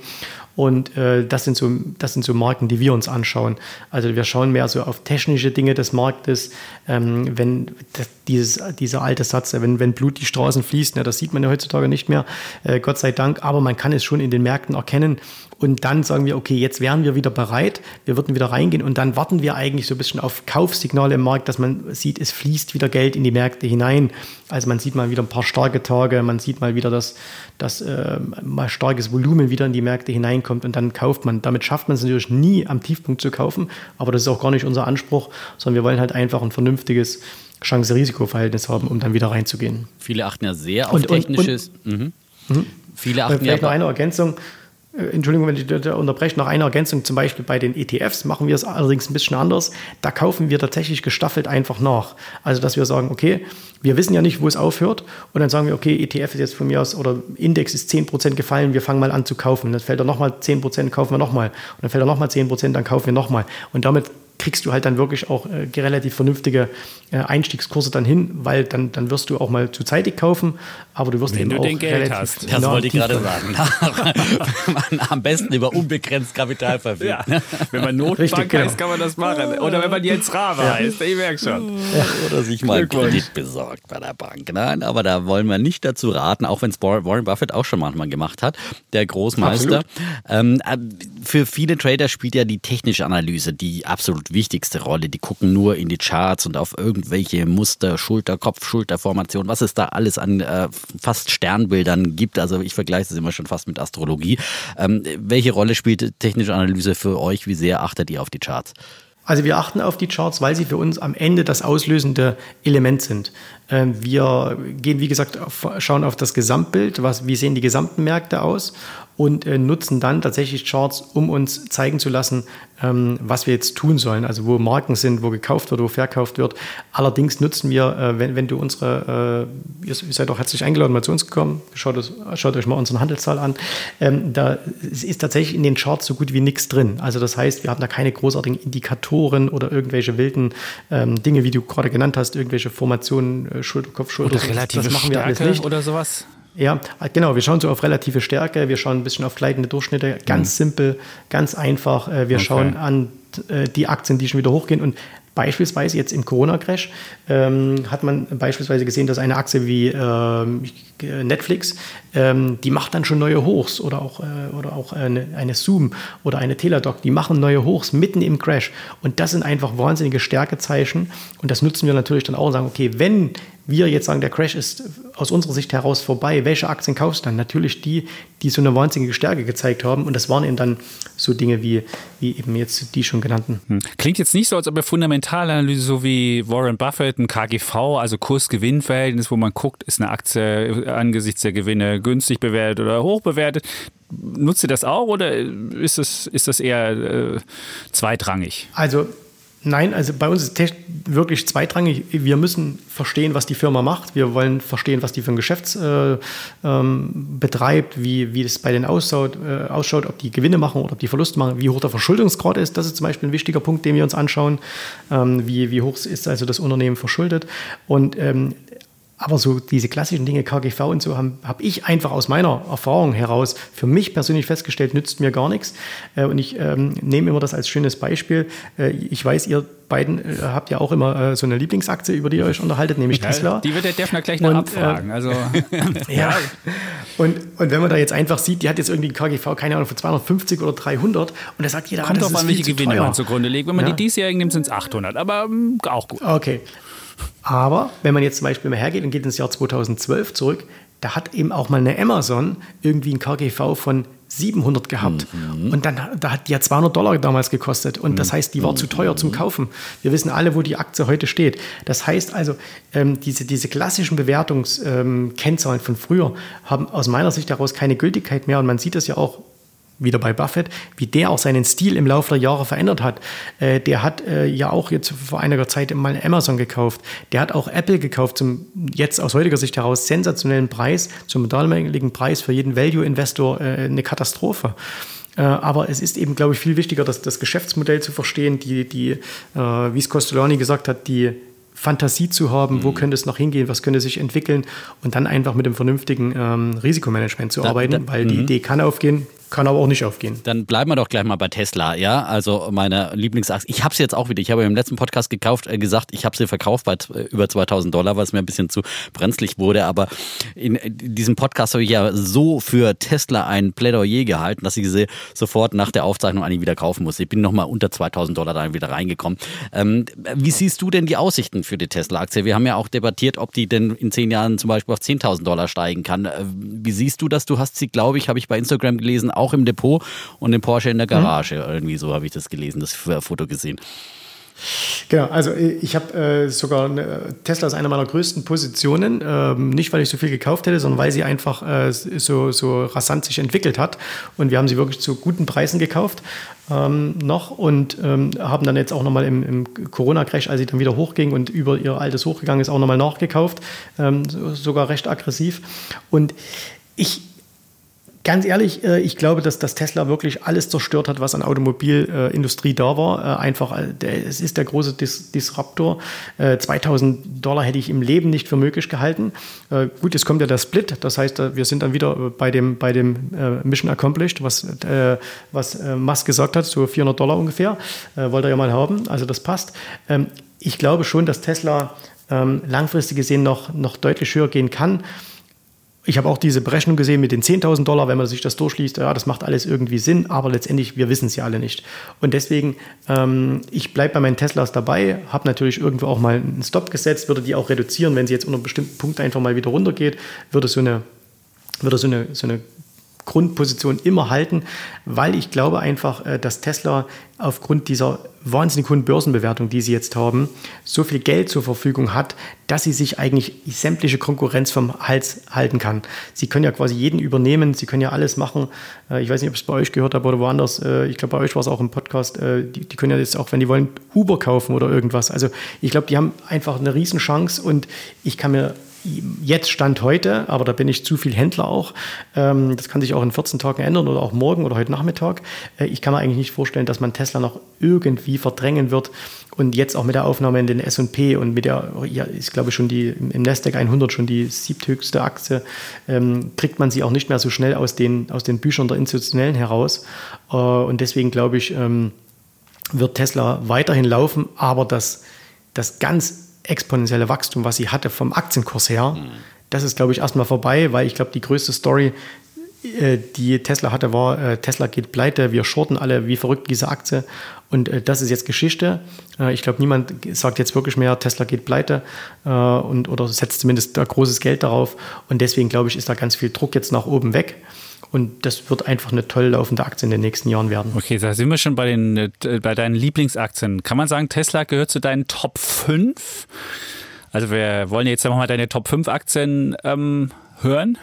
Speaker 4: Und äh, das, sind so, das sind so Marken, die wir uns anschauen. Also wir schauen mehr so auf technische Dinge des Marktes. Ähm, wenn das, dieses, dieser alte Satz, wenn, wenn Blut die Straßen fließt, ne, das sieht man ja heutzutage nicht mehr, äh, Gott sei Dank, aber man kann es schon in den Märkten erkennen. Und dann sagen wir, okay, jetzt wären wir wieder bereit, wir würden wieder reingehen und dann warten wir eigentlich so ein bisschen auf Kaufsignale im Markt, dass man sieht, es fließt wieder Geld in die Märkte hinein. Also man sieht mal wieder ein paar starke Tage, man sieht mal wieder, dass, dass äh, mal starkes Volumen wieder in die Märkte hineinkommt und dann kauft man. Damit schafft man es natürlich nie am Tiefpunkt zu kaufen, aber das ist auch gar nicht unser Anspruch, sondern wir wollen halt einfach ein vernünftiges Chance-Risiko-Verhältnis haben, um dann wieder reinzugehen.
Speaker 1: Viele achten ja sehr auf und, technisches. Und, und, mhm.
Speaker 4: mhm. Viele achten Vielleicht ja noch eine Ergänzung. Äh, Entschuldigung, wenn ich da unterbreche, noch eine Ergänzung. Zum Beispiel bei den ETFs machen wir es allerdings ein bisschen anders. Da kaufen wir tatsächlich gestaffelt einfach nach. Also, dass wir sagen, okay, wir wissen ja nicht, wo es aufhört. Und dann sagen wir, okay, ETF ist jetzt von mir aus oder Index ist 10% gefallen, wir fangen mal an zu kaufen. Dann fällt er nochmal 10%, kaufen wir nochmal. Und dann fällt er nochmal 10%, dann kaufen wir nochmal. Und damit kriegst du halt dann wirklich auch äh, relativ vernünftige äh, Einstiegskurse dann hin, weil dann, dann wirst du auch mal zu zeitig kaufen, aber du wirst
Speaker 2: Wenn
Speaker 4: eben
Speaker 2: du
Speaker 4: auch
Speaker 2: den Geld hast.
Speaker 1: Das wollte ich gerade sagen. am besten über unbegrenzt Kapital verfügt. Ja.
Speaker 2: Wenn man Notbank Richtig, genau. heißt, kann man das machen. Oder wenn man jetzt Rave ja. heißt, ich merke schon. Ja.
Speaker 1: Oder sich mal Kredit besorgt bei der Bank. Nein, aber da wollen wir nicht dazu raten, auch wenn es Warren Buffett auch schon manchmal gemacht hat, der Großmeister. Ähm, äh, für viele Trader spielt ja die technische Analyse die absolut wichtigste Rolle. Die gucken nur in die Charts und auf irgendwelche Muster, Schulter, Kopf, Schulterformation, was es da alles an äh, fast Sternbildern gibt. Also ich vergleiche das immer schon fast mit Astrologie. Ähm, welche Rolle spielt technische Analyse für euch? Wie sehr achtet ihr auf die Charts?
Speaker 4: Also wir achten auf die Charts, weil sie für uns am Ende das auslösende Element sind. Ähm, wir gehen, wie gesagt, auf, schauen auf das Gesamtbild, was, wie sehen die gesamten Märkte aus und äh, nutzen dann tatsächlich Charts, um uns zeigen zu lassen, ähm, was wir jetzt tun sollen, also wo Marken sind, wo gekauft wird, wo verkauft wird. Allerdings nutzen wir, äh, wenn, wenn du unsere, äh, ihr seid auch herzlich eingeladen, mal zu uns gekommen, schaut, das, schaut euch mal unseren Handelszahl an, ähm, da ist tatsächlich in den Charts so gut wie nichts drin. Also das heißt, wir haben da keine großartigen Indikatoren oder irgendwelche wilden ähm, Dinge, wie du gerade genannt hast, irgendwelche Formationen, äh, Schulter, Kopf, Schulter.
Speaker 2: Oder relative das machen wir Stärke alles nicht. oder sowas?
Speaker 4: Ja, genau. Wir schauen so auf relative Stärke, wir schauen ein bisschen auf gleitende Durchschnitte. Ganz mhm. simpel, ganz einfach. Äh, wir okay. schauen an äh, die Aktien, die schon wieder hochgehen. Und Beispielsweise jetzt im Corona-Crash ähm, hat man beispielsweise gesehen, dass eine Aktie wie ähm, Netflix, ähm, die macht dann schon neue Hochs oder auch, äh, oder auch eine, eine, Zoom oder eine Teladoc, die machen neue Hochs mitten im Crash. Und das sind einfach wahnsinnige Stärkezeichen. Und das nutzen wir natürlich dann auch und sagen, okay, wenn wir jetzt sagen, der Crash ist aus unserer Sicht heraus vorbei, welche Aktien kaufst du dann? Natürlich die, die so eine wahnsinnige Stärke gezeigt haben. Und das waren eben dann so Dinge wie, wie eben jetzt die schon genannten. Hm.
Speaker 2: Klingt jetzt nicht so, als ob er Fundamentalanalyse so wie Warren Buffett, ein KGV, also Kurs-Gewinn-Verhältnis, wo man guckt, ist eine Aktie angesichts der Gewinne günstig bewertet oder hoch bewertet. Nutzt ihr das auch oder ist das, ist das eher äh, zweitrangig?
Speaker 4: Also Nein, also bei uns ist wirklich zweitrangig. Wir müssen verstehen, was die Firma macht. Wir wollen verstehen, was die für ein Geschäft äh, ähm, betreibt, wie, wie das bei denen ausschaut, äh, ausschaut, ob die Gewinne machen oder ob die Verluste machen, wie hoch der Verschuldungsgrad ist. Das ist zum Beispiel ein wichtiger Punkt, den wir uns anschauen. Ähm, wie, wie hoch ist also das Unternehmen verschuldet. Und ähm, aber so diese klassischen Dinge, KGV und so, habe hab ich einfach aus meiner Erfahrung heraus für mich persönlich festgestellt, nützt mir gar nichts. Äh, und ich ähm, nehme immer das als schönes Beispiel. Äh, ich weiß, ihr beiden äh, habt ja auch immer äh, so eine Lieblingsaktie, über die ihr euch unterhaltet, nämlich ja, Tesla.
Speaker 2: Die wird der Defner gleich noch und, abfragen. Also.
Speaker 4: ja. Und, und wenn man da jetzt einfach sieht, die hat jetzt irgendwie ein KGV, keine Ahnung, von 250 oder 300 und da sagt jeder,
Speaker 2: Kommt ah, drauf an, welche Gewinne man zugrunde legt. Wenn man ja. die diesjährigen nimmt, sind es 800, aber ähm, auch gut.
Speaker 4: Okay. Aber wenn man jetzt zum Beispiel mal hergeht und geht ins Jahr 2012 zurück, da hat eben auch mal eine Amazon irgendwie ein KGV von 700 gehabt. Mhm. Und dann da hat die ja 200 Dollar damals gekostet. Und das mhm. heißt, die war mhm. zu teuer zum Kaufen. Wir wissen alle, wo die Aktie heute steht. Das heißt also, ähm, diese, diese klassischen Bewertungskennzahlen ähm, von früher haben aus meiner Sicht daraus keine Gültigkeit mehr. Und man sieht das ja auch wieder bei Buffett, wie der auch seinen Stil im Laufe der Jahre verändert hat. Äh, der hat äh, ja auch jetzt vor einiger Zeit mal Amazon gekauft. Der hat auch Apple gekauft zum jetzt aus heutiger Sicht heraus sensationellen Preis, zum damaligen Preis für jeden Value-Investor äh, eine Katastrophe. Äh, aber es ist eben, glaube ich, viel wichtiger, das, das Geschäftsmodell zu verstehen, die, die äh, wie es Costolani gesagt hat, die Fantasie zu haben, mhm. wo könnte es noch hingehen, was könnte sich entwickeln und dann einfach mit dem vernünftigen ähm, Risikomanagement zu da, arbeiten, da, weil die mhm. Idee kann aufgehen, kann aber auch nicht aufgehen.
Speaker 1: Dann bleiben wir doch gleich mal bei Tesla, ja. Also meine Lieblingsaktie. Ich habe sie jetzt auch wieder. Ich habe im letzten Podcast gekauft, äh, gesagt, ich habe sie verkauft bei äh, über 2000 Dollar, weil es mir ein bisschen zu brenzlig wurde. Aber in diesem Podcast habe ich ja so für Tesla ein Plädoyer gehalten, dass ich sie sofort nach der Aufzeichnung eigentlich wieder kaufen muss. Ich bin nochmal unter 2000 Dollar dann wieder reingekommen. Ähm, wie siehst du denn die Aussichten für die Tesla-Aktie? Wir haben ja auch debattiert, ob die denn in zehn Jahren zum Beispiel auf 10.000 Dollar steigen kann. Äh, wie siehst du das? Du hast sie, glaube ich, habe ich bei Instagram gelesen, auch im Depot und den Porsche in der Garage. Mhm. Irgendwie so habe ich das gelesen, das Foto gesehen.
Speaker 4: Genau, also ich habe äh, sogar eine, Tesla ist eine meiner größten Positionen, ähm, nicht weil ich so viel gekauft hätte, sondern weil sie einfach äh, so, so rasant sich entwickelt hat und wir haben sie wirklich zu guten Preisen gekauft ähm, noch und ähm, haben dann jetzt auch nochmal im, im Corona-Crash, als sie dann wieder hochging und über ihr altes hochgegangen ist, auch nochmal nachgekauft, ähm, sogar recht aggressiv und ich Ganz ehrlich, äh, ich glaube, dass das Tesla wirklich alles zerstört hat, was an Automobilindustrie da war. Äh, einfach, äh, es ist der große Dis Disruptor. 2000 Dollar hätte ich im Leben nicht für möglich gehalten. Gut, jetzt kommt ja der Split. Das heißt, wir sind dann wieder bei dem, bei dem Mission Accomplished, was, was Musk gesagt hat, so 400 Dollar ungefähr. Wollte er ja mal haben. Also das passt. Ähm, ich glaube schon, dass Tesla ähm, langfristig gesehen noch, noch deutlich höher gehen kann. Ich habe auch diese Berechnung gesehen mit den 10.000 Dollar, wenn man sich das durchliest, ja, das macht alles irgendwie Sinn, aber letztendlich, wir wissen es ja alle nicht. Und deswegen, ähm, ich bleibe bei meinen Teslas dabei, habe natürlich irgendwo auch mal einen Stop gesetzt, würde die auch reduzieren, wenn sie jetzt unter einem bestimmten Punkt einfach mal wieder runtergeht, würde so eine, würde so eine, so eine Grundposition immer halten, weil ich glaube einfach, äh, dass Tesla aufgrund dieser wahnsinnig hohen Börsenbewertung, die sie jetzt haben, so viel Geld zur Verfügung hat, dass sie sich eigentlich sämtliche Konkurrenz vom Hals halten kann. Sie können ja quasi jeden übernehmen, sie können ja alles machen. Äh, ich weiß nicht, ob ich es bei euch gehört habe oder woanders. Äh, ich glaube, bei euch war es auch im Podcast. Die, die können ja jetzt auch, wenn die wollen, Uber kaufen oder irgendwas. Also ich glaube, die haben einfach eine Riesenchance und ich kann mir jetzt Stand heute, aber da bin ich zu viel Händler auch. Ähm, das kann sich auch in 14 Tagen ändern oder auch morgen oder heute Nachmittag. Äh, ich kann mir eigentlich nicht vorstellen, dass man Tesla noch irgendwie verdrängen wird. Und jetzt auch mit der Aufnahme in den S&P und mit der, ja, ist glaube ich schon die im Nasdaq 100 schon die siebthöchste Aktie, ähm, kriegt man sie auch nicht mehr so schnell aus den, aus den Büchern der Institutionellen heraus. Äh, und deswegen glaube ich, ähm, wird Tesla weiterhin laufen, aber das, das ganz exponentielle Wachstum, was sie hatte vom Aktienkurs her, mhm. das ist, glaube ich, erstmal vorbei, weil ich glaube, die größte Story, äh, die Tesla hatte, war, äh, Tesla geht pleite, wir shorten alle wie verrückt diese Aktie und äh, das ist jetzt Geschichte. ich glaube, niemand sagt jetzt wirklich mehr, Tesla geht pleite und, oder setzt zumindest großes Geld darauf und deswegen, glaube ich, ist da ganz viel Druck jetzt nach oben weg. Und das wird einfach eine toll laufende Aktie in den nächsten Jahren werden.
Speaker 2: Okay, da sind wir schon bei, den, äh, bei deinen Lieblingsaktien. Kann man sagen, Tesla gehört zu deinen Top 5? Also wir wollen jetzt mal deine Top 5 Aktien ähm, hören.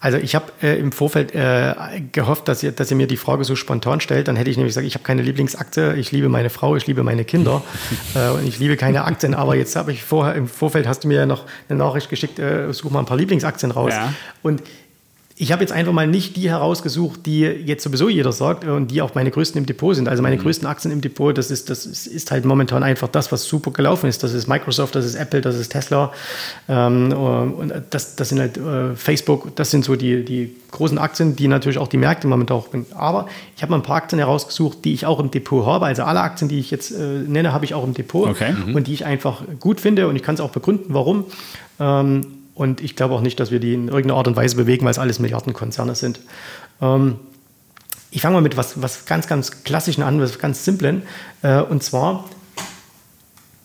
Speaker 4: Also ich habe äh, im Vorfeld äh, gehofft, dass ihr, dass ihr mir die Frage so spontan stellt. Dann hätte ich nämlich gesagt, ich habe keine Lieblingsaktie, ich liebe meine Frau, ich liebe meine Kinder äh, und ich liebe keine Aktien. Aber jetzt habe ich vorher im Vorfeld hast du mir ja noch eine Nachricht geschickt, äh, such mal ein paar Lieblingsaktien raus. Ja. Und ich habe jetzt einfach mal nicht die herausgesucht, die jetzt sowieso jeder sagt äh, und die auch meine größten im Depot sind. Also meine mhm. größten Aktien im Depot, das ist, das ist halt momentan einfach das, was super gelaufen ist. Das ist Microsoft, das ist Apple, das ist Tesla ähm, und das, das sind halt äh, Facebook, das sind so die, die großen Aktien, die natürlich auch die Märkte momentan auch bringen. Aber ich habe mal ein paar Aktien herausgesucht, die ich auch im Depot habe. Also alle Aktien, die ich jetzt äh, nenne, habe ich auch im Depot okay. mhm. und die ich einfach gut finde und ich kann es auch begründen, warum. Ähm, und ich glaube auch nicht, dass wir die in irgendeiner Art und Weise bewegen, weil es alles Milliardenkonzerne sind. Ähm, ich fange mal mit was, was ganz, ganz Klassischen an, was ganz Simplen. Äh, und zwar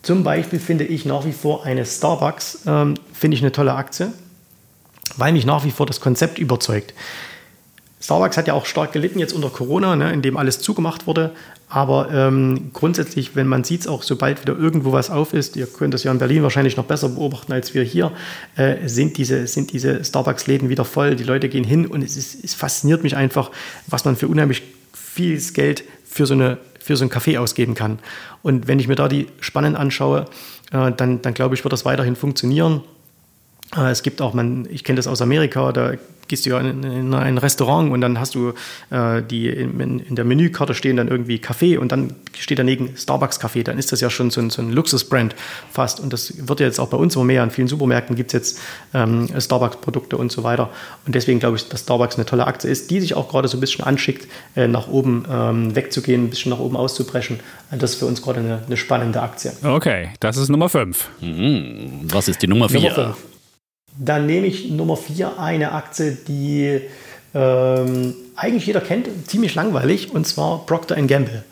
Speaker 4: zum Beispiel finde ich nach wie vor eine Starbucks, ähm, finde ich eine tolle Aktie, weil mich nach wie vor das Konzept überzeugt. Starbucks hat ja auch stark gelitten jetzt unter Corona, ne, in dem alles zugemacht wurde. Aber ähm, grundsätzlich, wenn man sieht, auch sobald wieder irgendwo was auf ist, ihr könnt das ja in Berlin wahrscheinlich noch besser beobachten als wir hier, äh, sind diese, sind diese Starbucks-Läden wieder voll. Die Leute gehen hin und es, ist, es fasziniert mich einfach, was man für unheimlich viel Geld für so, eine, für so einen Kaffee ausgeben kann. Und wenn ich mir da die Spannen anschaue, äh, dann, dann glaube ich, wird das weiterhin funktionieren. Äh, es gibt auch, man, ich kenne das aus Amerika, da gehst du ja in, in ein Restaurant und dann hast du äh, die in, in, der Menükarte stehen dann irgendwie Kaffee und dann steht daneben Starbucks Kaffee. Dann ist das ja schon so ein, so ein Luxusbrand fast. Und das wird ja jetzt auch bei uns immer mehr. In vielen Supermärkten gibt es jetzt ähm, Starbucks-Produkte und so weiter. Und deswegen glaube ich, dass Starbucks eine tolle Aktie ist, die sich auch gerade so ein bisschen anschickt, äh, nach oben ähm, wegzugehen, ein bisschen nach oben auszubrechen. Das ist für uns gerade eine, eine spannende Aktie.
Speaker 2: Okay, das ist Nummer 5.
Speaker 1: Mhm. Was ist die Nummer 4?
Speaker 4: Dann nehme ich Nummer 4 eine Aktie, die ähm, eigentlich jeder kennt, ziemlich langweilig, und zwar Procter Gamble.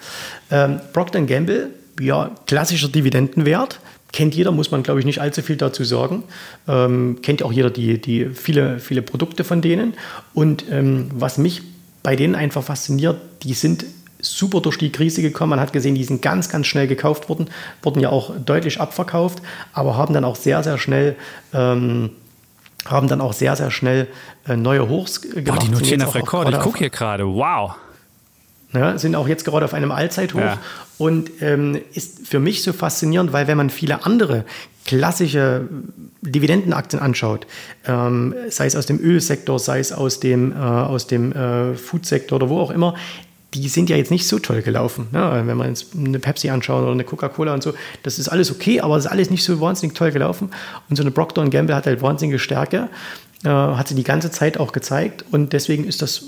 Speaker 4: Ähm, Procter Gamble, ja, klassischer Dividendenwert, kennt jeder, muss man glaube ich nicht allzu viel dazu sagen. Ähm, kennt auch jeder die, die viele, viele Produkte von denen. Und ähm, was mich bei denen einfach fasziniert, die sind super durch die Krise gekommen. Man hat gesehen, die sind ganz, ganz schnell gekauft worden, wurden ja auch deutlich abverkauft, aber haben dann auch sehr, sehr schnell ähm, haben dann auch sehr, sehr schnell äh, neue Hochs gemacht. Boah,
Speaker 2: die notieren auf Rekord. Ich gucke hier gerade. Wow.
Speaker 4: Ja, sind auch jetzt gerade auf einem Allzeithoch ja. und ähm, ist für mich so faszinierend, weil wenn man viele andere klassische Dividendenaktien anschaut, ähm, sei es aus dem Ölsektor, sei es aus dem, äh, aus dem äh, Foodsektor oder wo auch immer, die sind ja jetzt nicht so toll gelaufen. Ne? Wenn man jetzt eine Pepsi anschaut oder eine Coca-Cola und so, das ist alles okay, aber es ist alles nicht so wahnsinnig toll gelaufen. Und so eine Procter Gamble hat halt wahnsinnige Stärke, äh, hat sie die ganze Zeit auch gezeigt und deswegen ist das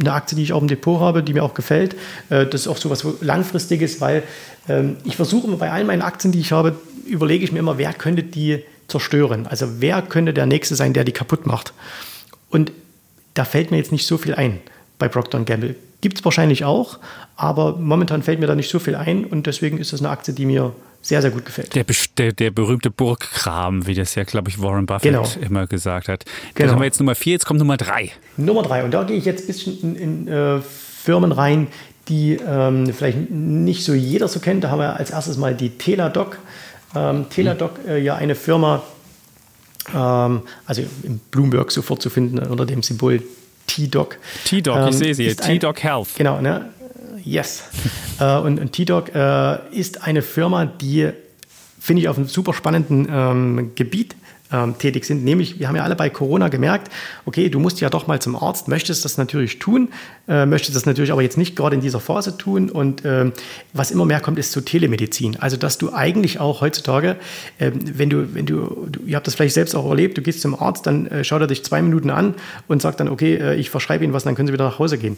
Speaker 4: eine Aktie, die ich auch im Depot habe, die mir auch gefällt. Äh, das ist auch so was Langfristiges, weil ähm, ich versuche immer bei allen meinen Aktien, die ich habe, überlege ich mir immer, wer könnte die zerstören? Also wer könnte der Nächste sein, der die kaputt macht? Und da fällt mir jetzt nicht so viel ein bei Procter Gamble. Gibt es wahrscheinlich auch, aber momentan fällt mir da nicht so viel ein und deswegen ist das eine Aktie, die mir sehr, sehr gut gefällt.
Speaker 2: Der, der, der berühmte Burgkram, wie das ja, glaube ich, Warren Buffett genau. immer gesagt hat. Genau. haben wir jetzt Nummer vier, jetzt kommt Nummer drei.
Speaker 4: Nummer drei, und da gehe ich jetzt ein bisschen in, in äh, Firmen rein, die ähm, vielleicht nicht so jeder so kennt. Da haben wir als erstes mal die Teladoc. Ähm, Teladoc, äh, ja eine Firma, ähm, also im Bloomberg sofort zu finden unter dem Symbol T-Doc.
Speaker 2: T-Doc, ähm, ich sehe sie, T-Doc Health.
Speaker 4: Genau, ne? Yes. äh, und, und T-Doc äh, ist eine Firma, die, finde ich, auf einem super spannenden ähm, Gebiet ähm, tätig sind. Nämlich, wir haben ja alle bei Corona gemerkt, okay, du musst ja doch mal zum Arzt, möchtest das natürlich tun, äh, möchtest das natürlich aber jetzt nicht gerade in dieser Phase tun. Und äh, was immer mehr kommt, ist so Telemedizin. Also, dass du eigentlich auch heutzutage, äh, wenn du, wenn du, du, ihr habt das vielleicht selbst auch erlebt, du gehst zum Arzt, dann äh, schaut er dich zwei Minuten an und sagt dann, okay, äh, ich verschreibe Ihnen was, dann können Sie wieder nach Hause gehen.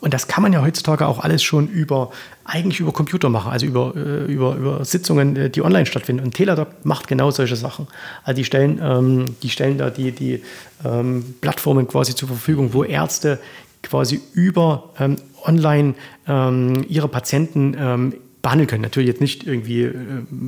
Speaker 4: Und das kann man ja heutzutage auch alles schon über, eigentlich über Computer machen, also über, äh, über, über Sitzungen, die online stattfinden. Und Teladoc macht genau solche Sachen. Also die stellen, ähm, die stellen da die, die ähm, Plattformen quasi zur Verfügung, wo Ärzte quasi über ähm, online ähm, ihre Patienten ähm, behandeln können. Natürlich jetzt nicht irgendwie äh,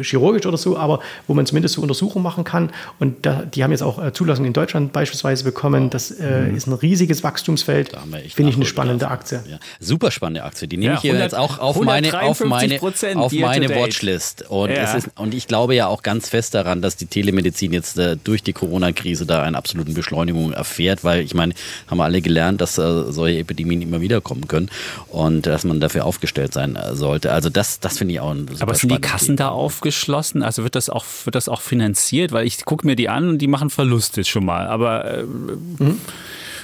Speaker 4: chirurgisch oder so, aber wo man zumindest so Untersuchungen machen kann. Und da, die haben jetzt auch äh, Zulassung in Deutschland beispielsweise bekommen. Das äh, mhm. ist ein riesiges Wachstumsfeld. Finde ich eine spannende Aktie.
Speaker 1: Ja. Super spannende Aktie. Die nehme ja, ich hier jetzt auch auf meine, auf meine, auf meine Watchlist. Und, ja. ist, und ich glaube ja auch ganz fest daran, dass die Telemedizin jetzt äh, durch die Corona-Krise da eine absolute Beschleunigung erfährt, weil ich meine, haben wir alle gelernt, dass äh, solche Epidemien immer wieder kommen können und dass man dafür aufgestellt sein äh, sollte. Also das, das finde ich auch ein
Speaker 2: super Aber sind die Kassen Thema. da aufgeschlossen? Also wird das auch, wird das auch finanziert? Weil ich gucke mir die an und die machen Verluste schon mal. Aber äh, mhm.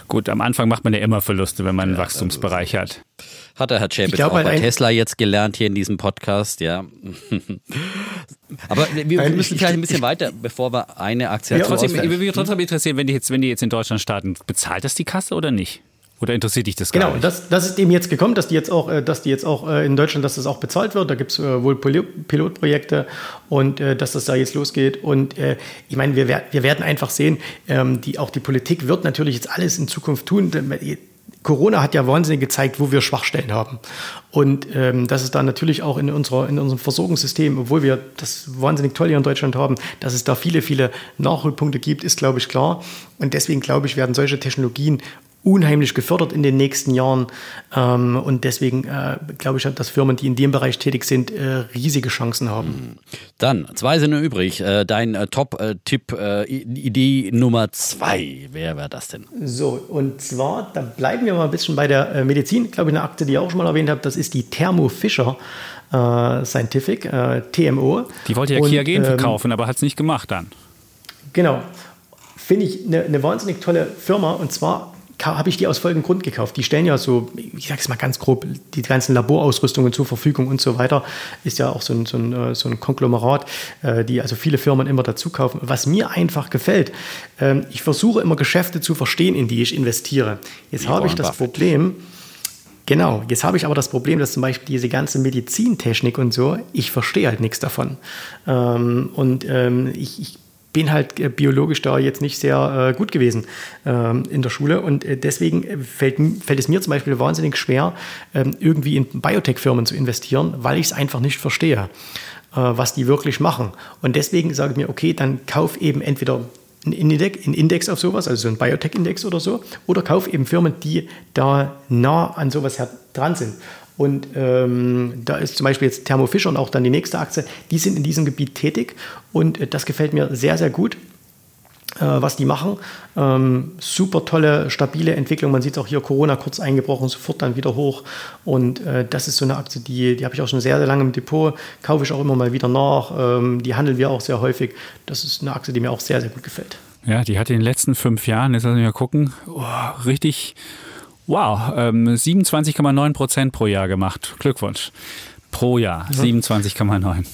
Speaker 2: gut, am Anfang macht man ja immer Verluste, wenn man einen Wachstumsbereich hat.
Speaker 1: Hat der Herr Chapitz auch bei Tesla jetzt gelernt hier in diesem Podcast, ja. Aber wir, wir müssen vielleicht ein bisschen weiter, bevor wir eine Aktie
Speaker 2: ja, trotzdem, Mich würde trotzdem interessieren, wenn die, jetzt, wenn die jetzt in Deutschland starten, bezahlt das die Kasse oder nicht? Oder interessiert dich das
Speaker 4: gar
Speaker 2: genau,
Speaker 4: nicht? Genau, das, das ist eben jetzt gekommen, dass die jetzt auch, äh, dass die jetzt auch äh, in Deutschland, dass das auch bezahlt wird. Da gibt es äh, wohl Pilotprojekte und dass das da jetzt losgeht. Und ich meine, wir, wir werden einfach sehen, ähm, die, auch die Politik wird natürlich jetzt alles in Zukunft tun. Corona hat ja wahnsinnig gezeigt, wo wir Schwachstellen haben. Und ähm, das ist da natürlich auch in, unserer, in unserem Versorgungssystem, obwohl wir das wahnsinnig toll hier in Deutschland haben, dass es da viele, viele Nachholpunkte gibt, ist, glaube ich, klar. Und deswegen, glaube ich, werden solche Technologien unheimlich gefördert in den nächsten Jahren. Ähm, und deswegen äh, glaube ich, dass Firmen, die in dem Bereich tätig sind, äh, riesige Chancen haben. Hm.
Speaker 1: Dann, zwei sind übrig. Äh, dein Top-Tipp, Idee Nummer zwei. Wer wäre das denn?
Speaker 4: So, und zwar, da bleiben wir mal ein bisschen bei der Medizin. Glaube ich, eine Akte, die ihr auch schon mal erwähnt habt, das ist die Thermo Fisher. Scientific, TMO.
Speaker 2: Die wollte ja Kia Gen ähm, verkaufen, aber hat es nicht gemacht dann.
Speaker 4: Genau. Finde ich eine, eine wahnsinnig tolle Firma und zwar habe ich die aus folgendem Grund gekauft. Die stellen ja so, ich sage es mal ganz grob, die ganzen Laborausrüstungen zur Verfügung und so weiter. Ist ja auch so ein, so ein, äh, so ein Konglomerat, äh, die also viele Firmen immer dazu kaufen. Was mir einfach gefällt, ähm, ich versuche immer Geschäfte zu verstehen, in die ich investiere. Jetzt habe ich das Buffett. Problem, Genau, jetzt habe ich aber das Problem, dass zum Beispiel diese ganze Medizintechnik und so, ich verstehe halt nichts davon. Ähm, und ähm, ich, ich bin halt äh, biologisch da jetzt nicht sehr äh, gut gewesen ähm, in der Schule und äh, deswegen fällt, fällt es mir zum Beispiel wahnsinnig schwer, ähm, irgendwie in Biotech-Firmen zu investieren, weil ich es einfach nicht verstehe, was die wirklich machen. Und deswegen sage ich mir, okay, dann kauf eben entweder einen Index, einen auf sowas, also so ein Biotech-Index oder so, oder kauf eben Firmen, die da nah an sowas dran sind. Und ähm, da ist zum Beispiel jetzt Thermo Fischer und auch dann die nächste Aktie, die sind in diesem Gebiet tätig und äh, das gefällt mir sehr, sehr gut. Äh, was die machen. Ähm, super tolle, stabile Entwicklung. Man sieht auch hier Corona kurz eingebrochen, sofort dann wieder hoch. Und äh, das ist so eine Aktie, die, die habe ich auch schon sehr, sehr lange im Depot, kaufe ich auch immer mal wieder nach. Ähm, die handeln wir auch sehr häufig. Das ist eine Aktie, die mir auch sehr, sehr gut gefällt.
Speaker 2: Ja, die hat in den letzten fünf Jahren, jetzt lassen wir mal gucken, oh, richtig Wow, ähm, 27,9 Prozent pro Jahr gemacht. Glückwunsch. Pro Jahr, ja. 27,9.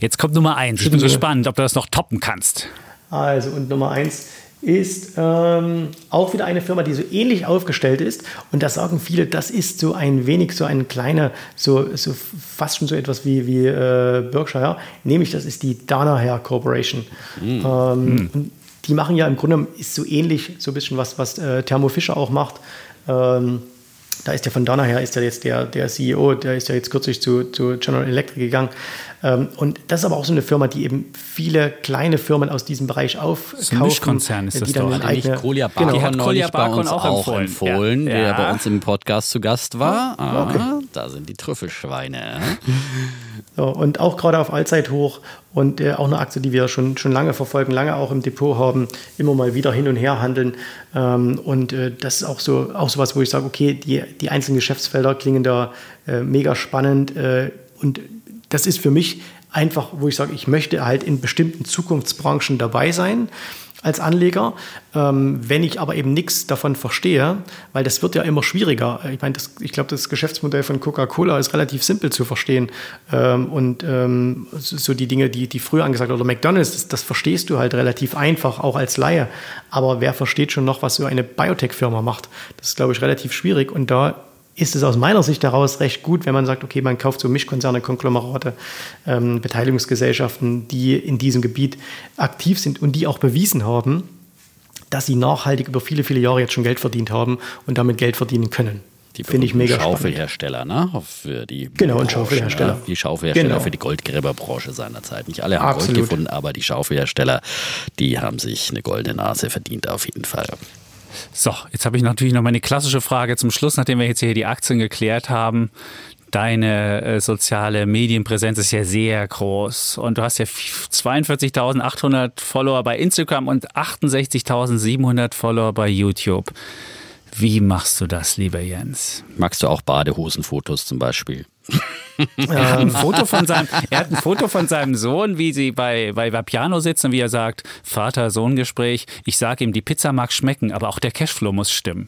Speaker 2: Jetzt kommt Nummer eins. Ich bin gespannt, ob du das noch toppen kannst.
Speaker 4: Also, und Nummer eins ist ähm, auch wieder eine Firma, die so ähnlich aufgestellt ist. Und da sagen viele, das ist so ein wenig so ein kleiner, so, so fast schon so etwas wie, wie äh, Berkshire. Nämlich, das ist die Danaher Corporation. Mhm. Ähm, mhm. Die machen ja im Grunde ist so ähnlich, so ein bisschen was, was äh, Thermo Fischer auch macht. Ähm, da ist ja von da her ist ja jetzt der, der CEO, der ist ja jetzt kürzlich zu, zu General Electric gegangen. Ähm, und das ist aber auch so eine Firma, die eben viele kleine Firmen aus diesem Bereich aufkaufen. Das ist ein
Speaker 2: Mischkonzern ist das
Speaker 1: die dann doch. Eigene, Kolja Barkon genau. hat neulich bei uns auch, auch empfohlen, empfohlen ja. der ja. bei uns im Podcast zu Gast war. Ah, okay. Da sind die Trüffelschweine.
Speaker 4: So, und auch gerade auf Allzeithoch und äh, auch eine Aktie, die wir schon, schon lange verfolgen, lange auch im Depot haben, immer mal wieder hin und her handeln. Ähm, und äh, das ist auch so auch sowas, wo ich sage, okay, die, die einzelnen Geschäftsfelder klingen da äh, mega spannend. Äh, und das ist für mich einfach, wo ich sage, ich möchte halt in bestimmten Zukunftsbranchen dabei sein als Anleger. Ähm, wenn ich aber eben nichts davon verstehe, weil das wird ja immer schwieriger. Ich meine, ich glaube, das Geschäftsmodell von Coca-Cola ist relativ simpel zu verstehen. Ähm, und ähm, so die Dinge, die, die früher angesagt oder McDonalds, das, das, verstehst du halt relativ einfach, auch als Laie. Aber wer versteht schon noch, was so eine Biotech-Firma macht? Das ist, glaube ich, relativ schwierig. Und da ist es aus meiner Sicht heraus recht gut, wenn man sagt, okay, man kauft so Mischkonzerne, Konglomerate, ähm, Beteiligungsgesellschaften, die in diesem Gebiet aktiv sind und die auch bewiesen haben, dass sie nachhaltig über viele, viele Jahre jetzt schon Geld verdient haben und damit Geld verdienen können. Finde ich mega
Speaker 1: Schaufelhersteller, ne? Für die
Speaker 4: genau, ein Schaufelhersteller.
Speaker 1: Die Schaufelhersteller genau. für die Goldgräberbranche seinerzeit. Nicht alle haben Absolut. Gold gefunden, aber die Schaufelhersteller, die haben sich eine goldene Nase verdient auf jeden Fall.
Speaker 2: So, jetzt habe ich natürlich noch meine klassische Frage zum Schluss, nachdem wir jetzt hier die Aktien geklärt haben. Deine äh, soziale Medienpräsenz ist ja sehr groß und du hast ja 42.800 Follower bei Instagram und 68.700 Follower bei YouTube. Wie machst du das, lieber Jens?
Speaker 1: Magst du auch Badehosenfotos zum Beispiel?
Speaker 2: Er hat, ein Foto von seinem, er hat ein Foto von seinem Sohn, wie sie bei, bei Vapiano sitzen, wie er sagt, Vater-Sohn-Gespräch, ich sage ihm, die Pizza mag schmecken, aber auch der Cashflow muss stimmen.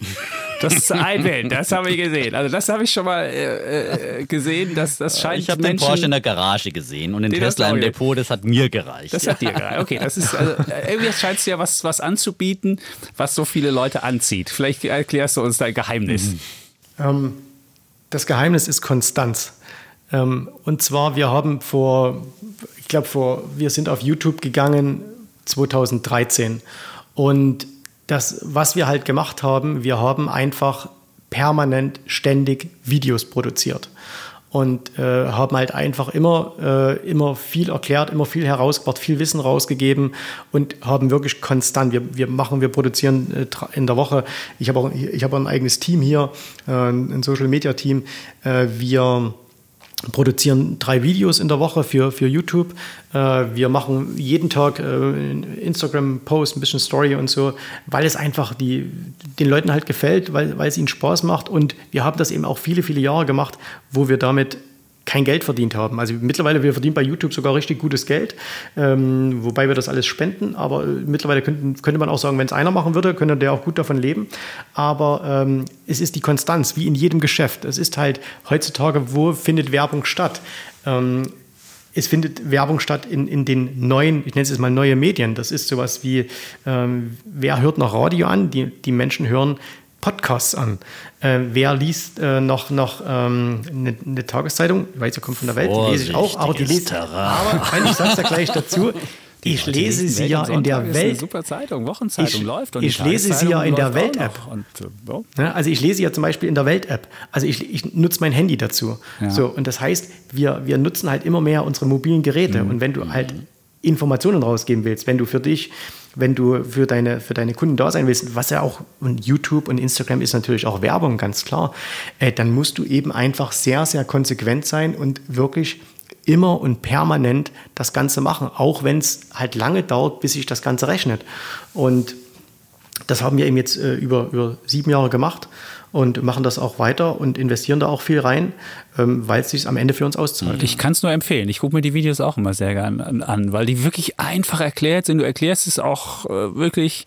Speaker 2: Das ist ein Bild, das habe ich gesehen. Also das habe ich schon mal äh, äh gesehen, das, das scheint
Speaker 1: Ich habe den Porsche in der Garage gesehen und den Tesla im Depot, das hat mir gereicht.
Speaker 2: Das hat dir gereicht, okay. Das ist, also, äh, irgendwie scheint es ja was, was anzubieten, was so viele Leute anzieht. Vielleicht erklärst du uns dein Geheimnis. Mhm.
Speaker 4: Ähm, das Geheimnis ist Konstanz. Ähm, und zwar, wir haben vor, ich glaube, vor, wir sind auf YouTube gegangen 2013. Und das, was wir halt gemacht haben, wir haben einfach permanent ständig Videos produziert und äh, haben halt einfach immer, äh, immer viel erklärt, immer viel herausgebracht, viel Wissen rausgegeben und haben wirklich konstant, wir, wir machen, wir produzieren äh, in der Woche, ich habe auch, ich hab ein eigenes Team hier, äh, ein Social Media Team, äh, wir produzieren drei Videos in der Woche für, für YouTube. Äh, wir machen jeden Tag äh, Instagram-Post, ein bisschen Story und so, weil es einfach die, den Leuten halt gefällt, weil, weil es ihnen Spaß macht. Und wir haben das eben auch viele, viele Jahre gemacht, wo wir damit kein Geld verdient haben. Also mittlerweile, wir verdienen bei YouTube sogar richtig gutes Geld, ähm, wobei wir das alles spenden. Aber äh, mittlerweile könnten, könnte man auch sagen, wenn es einer machen würde, könnte der auch gut davon leben. Aber ähm, es ist die Konstanz, wie in jedem Geschäft. Es ist halt heutzutage, wo findet Werbung statt? Ähm, es findet Werbung statt in, in den neuen, ich nenne es jetzt mal neue Medien. Das ist sowas wie, ähm, wer hört noch Radio an? Die, die Menschen hören Podcasts an. Äh, wer liest äh, noch, noch ähm, eine, eine, Tageszeitung? Ich weiß, ihr kommt von der Welt, die lese ich auch, aber die lese aber ich sage es ja gleich dazu. Ich lese sie ja in der Welt. Eine
Speaker 2: super Zeitung, Wochenzeitung
Speaker 4: ich,
Speaker 2: läuft.
Speaker 4: Und ich lese sie ja in der Welt-App. Äh, ja, also ich lese ja zum Beispiel in der Welt-App. Also ich, ich nutze mein Handy dazu. Ja. So, und das heißt, wir, wir nutzen halt immer mehr unsere mobilen Geräte. Mhm. Und wenn du halt Informationen rausgeben willst, wenn du für dich wenn du für deine, für deine Kunden da sein willst, was ja auch, und YouTube und Instagram ist natürlich auch Werbung, ganz klar, äh, dann musst du eben einfach sehr, sehr konsequent sein und wirklich immer und permanent das Ganze machen, auch wenn es halt lange dauert, bis sich das Ganze rechnet. Und das haben wir eben jetzt äh, über, über sieben Jahre gemacht und machen das auch weiter und investieren da auch viel rein, ähm, weil es sich am Ende für uns auszahlt.
Speaker 2: Ich kann es nur empfehlen. Ich gucke mir die Videos auch immer sehr gerne an, weil die wirklich einfach erklärt sind. Du erklärst es auch äh, wirklich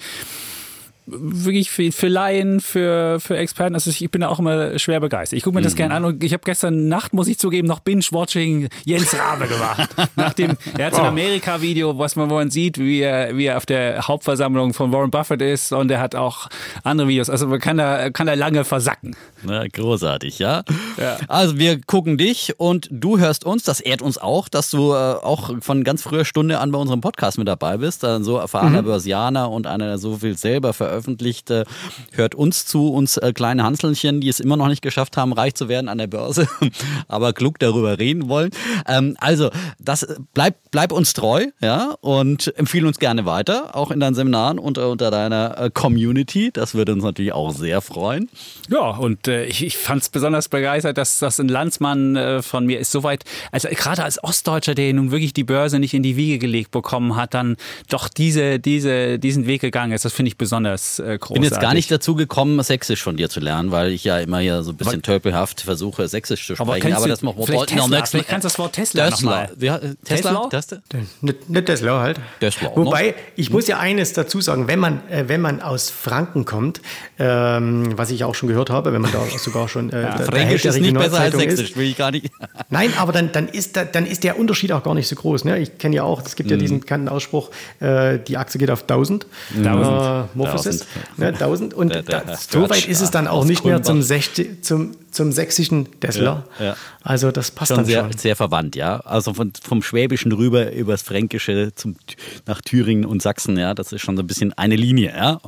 Speaker 2: wirklich für, für Laien, für, für Experten. Also ich bin da auch immer schwer begeistert. Ich gucke mir das mhm. gerne an und ich habe gestern Nacht, muss ich zugeben, noch Binge-Watching Jens Rabe gemacht. Nach dem, er hat so ein oh. Amerika-Video, was man, wo man sieht, wie er, wie er auf der Hauptversammlung von Warren Buffett ist und er hat auch andere Videos. Also man kann da, kann da lange versacken.
Speaker 1: Na, großartig, ja? ja? Also wir gucken dich und du hörst uns. Das ehrt uns auch, dass du äh, auch von ganz früher Stunde an bei unserem Podcast mit dabei bist. Dann so erfahrener mhm. Börsianer und einer, der so viel selber veröffentlicht veröffentlicht. Äh, hört uns zu, uns äh, kleine Hanselchen, die es immer noch nicht geschafft haben, reich zu werden an der Börse, aber klug darüber reden wollen. Ähm, also, das äh, bleibt bleib uns treu, ja, und empfehle uns gerne weiter, auch in deinen Seminaren und unter deiner Community. Das würde uns natürlich auch sehr freuen.
Speaker 2: Ja, und äh, ich, ich fand es besonders begeistert, dass das ein Landsmann äh, von mir ist soweit, also gerade als Ostdeutscher, der nun wirklich die Börse nicht in die Wiege gelegt bekommen hat, dann doch diese, diese, diesen Weg gegangen ist. Das finde ich besonders
Speaker 1: ganz äh, großartig. bin jetzt gar nicht dazu gekommen, Sächsisch von dir zu lernen, weil ich ja immer hier so ein bisschen tölpelhaft versuche, Sächsisch zu sprechen.
Speaker 2: Aber, aber das machen wir noch. Vielleicht kannst du das Wort Tesla
Speaker 4: Tesla.
Speaker 2: Tesla?
Speaker 4: Tesla? Tesla? Nicht Tesla halt. Tesla Wobei, ich muss ja eines dazu sagen, wenn man, äh, wenn man aus Franken kommt, ähm, was ich auch schon gehört habe, wenn man da sogar schon äh, ja,
Speaker 1: Fränkisch ist nicht besser als Sächsisch, will ich gar nicht.
Speaker 4: Nein, aber dann, dann, ist, da, dann ist der Unterschied auch gar nicht so groß. Ne? Ich kenne ja auch, es gibt ja mhm. diesen bekannten Ausspruch, äh, die Aktie geht auf 1000. 1000. Äh, 1000. Ne, 1000 und da, da, so weit ist es dann auch nicht mehr zum, 60, zum, zum sächsischen Tesla. Ja, ja. Also das passt schon dann
Speaker 1: sehr,
Speaker 4: schon.
Speaker 1: Sehr verwandt, ja. Also von, vom Schwäbischen rüber übers Fränkische zum, nach Thüringen und Sachsen, ja. Das ist schon so ein bisschen eine Linie, ja.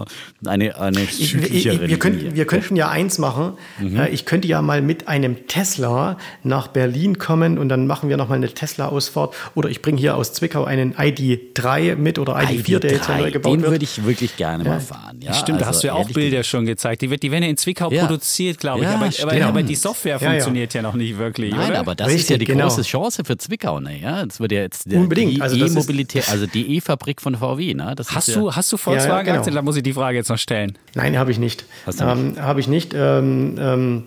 Speaker 1: Eine, eine
Speaker 4: ich, ich, wir, könnten, wir könnten ja eins machen. Mhm. Ich könnte ja mal mit einem Tesla nach Berlin kommen und dann machen wir nochmal eine Tesla-Ausfahrt. Oder ich bringe hier aus Zwickau einen ID3 mit oder ID4, ID3, der jetzt ja neu gebaut
Speaker 1: den
Speaker 4: wird.
Speaker 1: Den würde ich wirklich gerne ja. mal fahren. Ja,
Speaker 2: Stimmt, also da hast du ja auch Bilder schon gezeigt. Die, wird, die werden ja in Zwickau ja. produziert, glaube ich. aber, aber, aber, die Software funktioniert ja, noch nicht wirklich.
Speaker 1: Nein,
Speaker 2: oder?
Speaker 1: aber das Richtig, ist ja die genau. große Chance für Zwickau. Ne? Ja, das wird ja jetzt
Speaker 4: Unbedingt.
Speaker 1: die
Speaker 4: also
Speaker 1: E-Mobilität, also die E-Fabrik von VW. Ne? Das
Speaker 2: hast, du, hast du Volkswagen? Genau. Da muss ich die Frage jetzt noch stellen.
Speaker 4: Nein, habe ich nicht. Ähm, habe ich nicht. Ähm, ähm,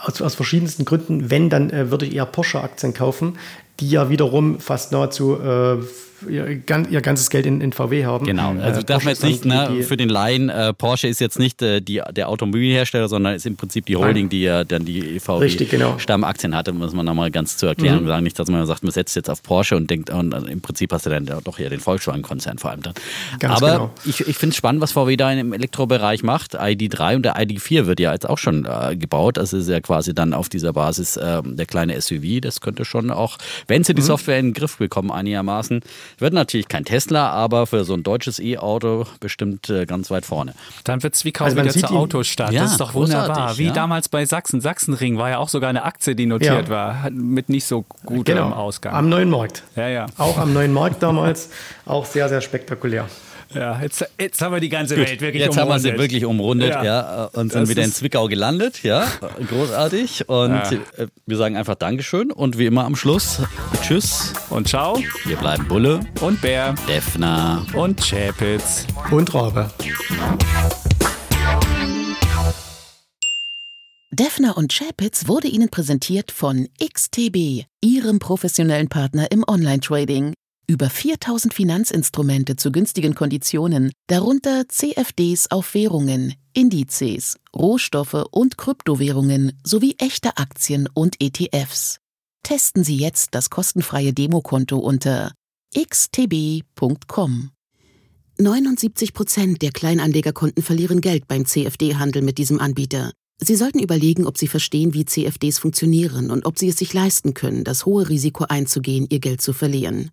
Speaker 4: aus, aus, verschiedensten Gründen. Wenn, dann äh, würde ich eher Porsche-Aktien kaufen, die ja wiederum fast nahezu äh, ihr, ihr ganzes Geld in, in, VW haben.
Speaker 1: Genau, also äh, darf man jetzt nicht, ne, für den Laien, äh, Porsche ist jetzt nicht äh, die, der Automobilhersteller, sondern ist im Prinzip die Holding, Nein. die ja dann die VW-Stammaktien genau. hatte, muss man nochmal ganz zu erklären mhm. sagen, nicht, dass man sagt, man setzt jetzt auf Porsche und denkt, und also im Prinzip hast du dann doch eher den Volkswagen-Konzern vor allem dann. Ganz Aber genau. ich, ich finde es spannend, was VW da im Elektrobereich macht. ID3 und der ID4 wird ja jetzt auch schon äh, gebaut. Das ist ja quasi dann auf dieser Basis äh, der kleine SUV. Das könnte schon auch, wenn sie die mhm. Software in den Griff bekommen, einigermaßen, wird natürlich kein Tesla, aber für so ein deutsches E-Auto bestimmt äh, ganz weit vorne.
Speaker 2: Dann wird Zwickau also wieder zur Autostadt. Ja, das ist doch wunderbar. Wie ja. damals bei Sachsen. Sachsenring war ja auch sogar eine Aktie, die notiert ja. war, mit nicht so gutem genau. Ausgang.
Speaker 4: Am neuen Markt.
Speaker 2: Ja, ja.
Speaker 4: Auch am neuen Markt damals. auch sehr, sehr spektakulär.
Speaker 2: Ja, jetzt, jetzt haben wir die ganze Gut, Welt wirklich
Speaker 1: jetzt umrundet. Jetzt haben wir sie wirklich umrundet, ja, ja und sind wieder in Zwickau gelandet, ja, großartig. Und ja. Äh, wir sagen einfach Dankeschön und wie immer am Schluss Tschüss
Speaker 2: und Ciao.
Speaker 1: Wir bleiben Bulle
Speaker 2: und Bär,
Speaker 1: Defner
Speaker 2: und Chapitz
Speaker 4: und Rabe.
Speaker 3: Defner und Chapitz wurde Ihnen präsentiert von XTB, Ihrem professionellen Partner im Online-Trading. Über 4000 Finanzinstrumente zu günstigen Konditionen, darunter CFDs auf Währungen, Indizes, Rohstoffe und Kryptowährungen sowie echte Aktien und ETFs. Testen Sie jetzt das kostenfreie Demokonto unter xtb.com. 79 Prozent der Kleinanlegerkonten verlieren Geld beim CFD-Handel mit diesem Anbieter. Sie sollten überlegen, ob Sie verstehen, wie CFDs funktionieren und ob Sie es sich leisten können, das hohe Risiko einzugehen, Ihr Geld zu verlieren.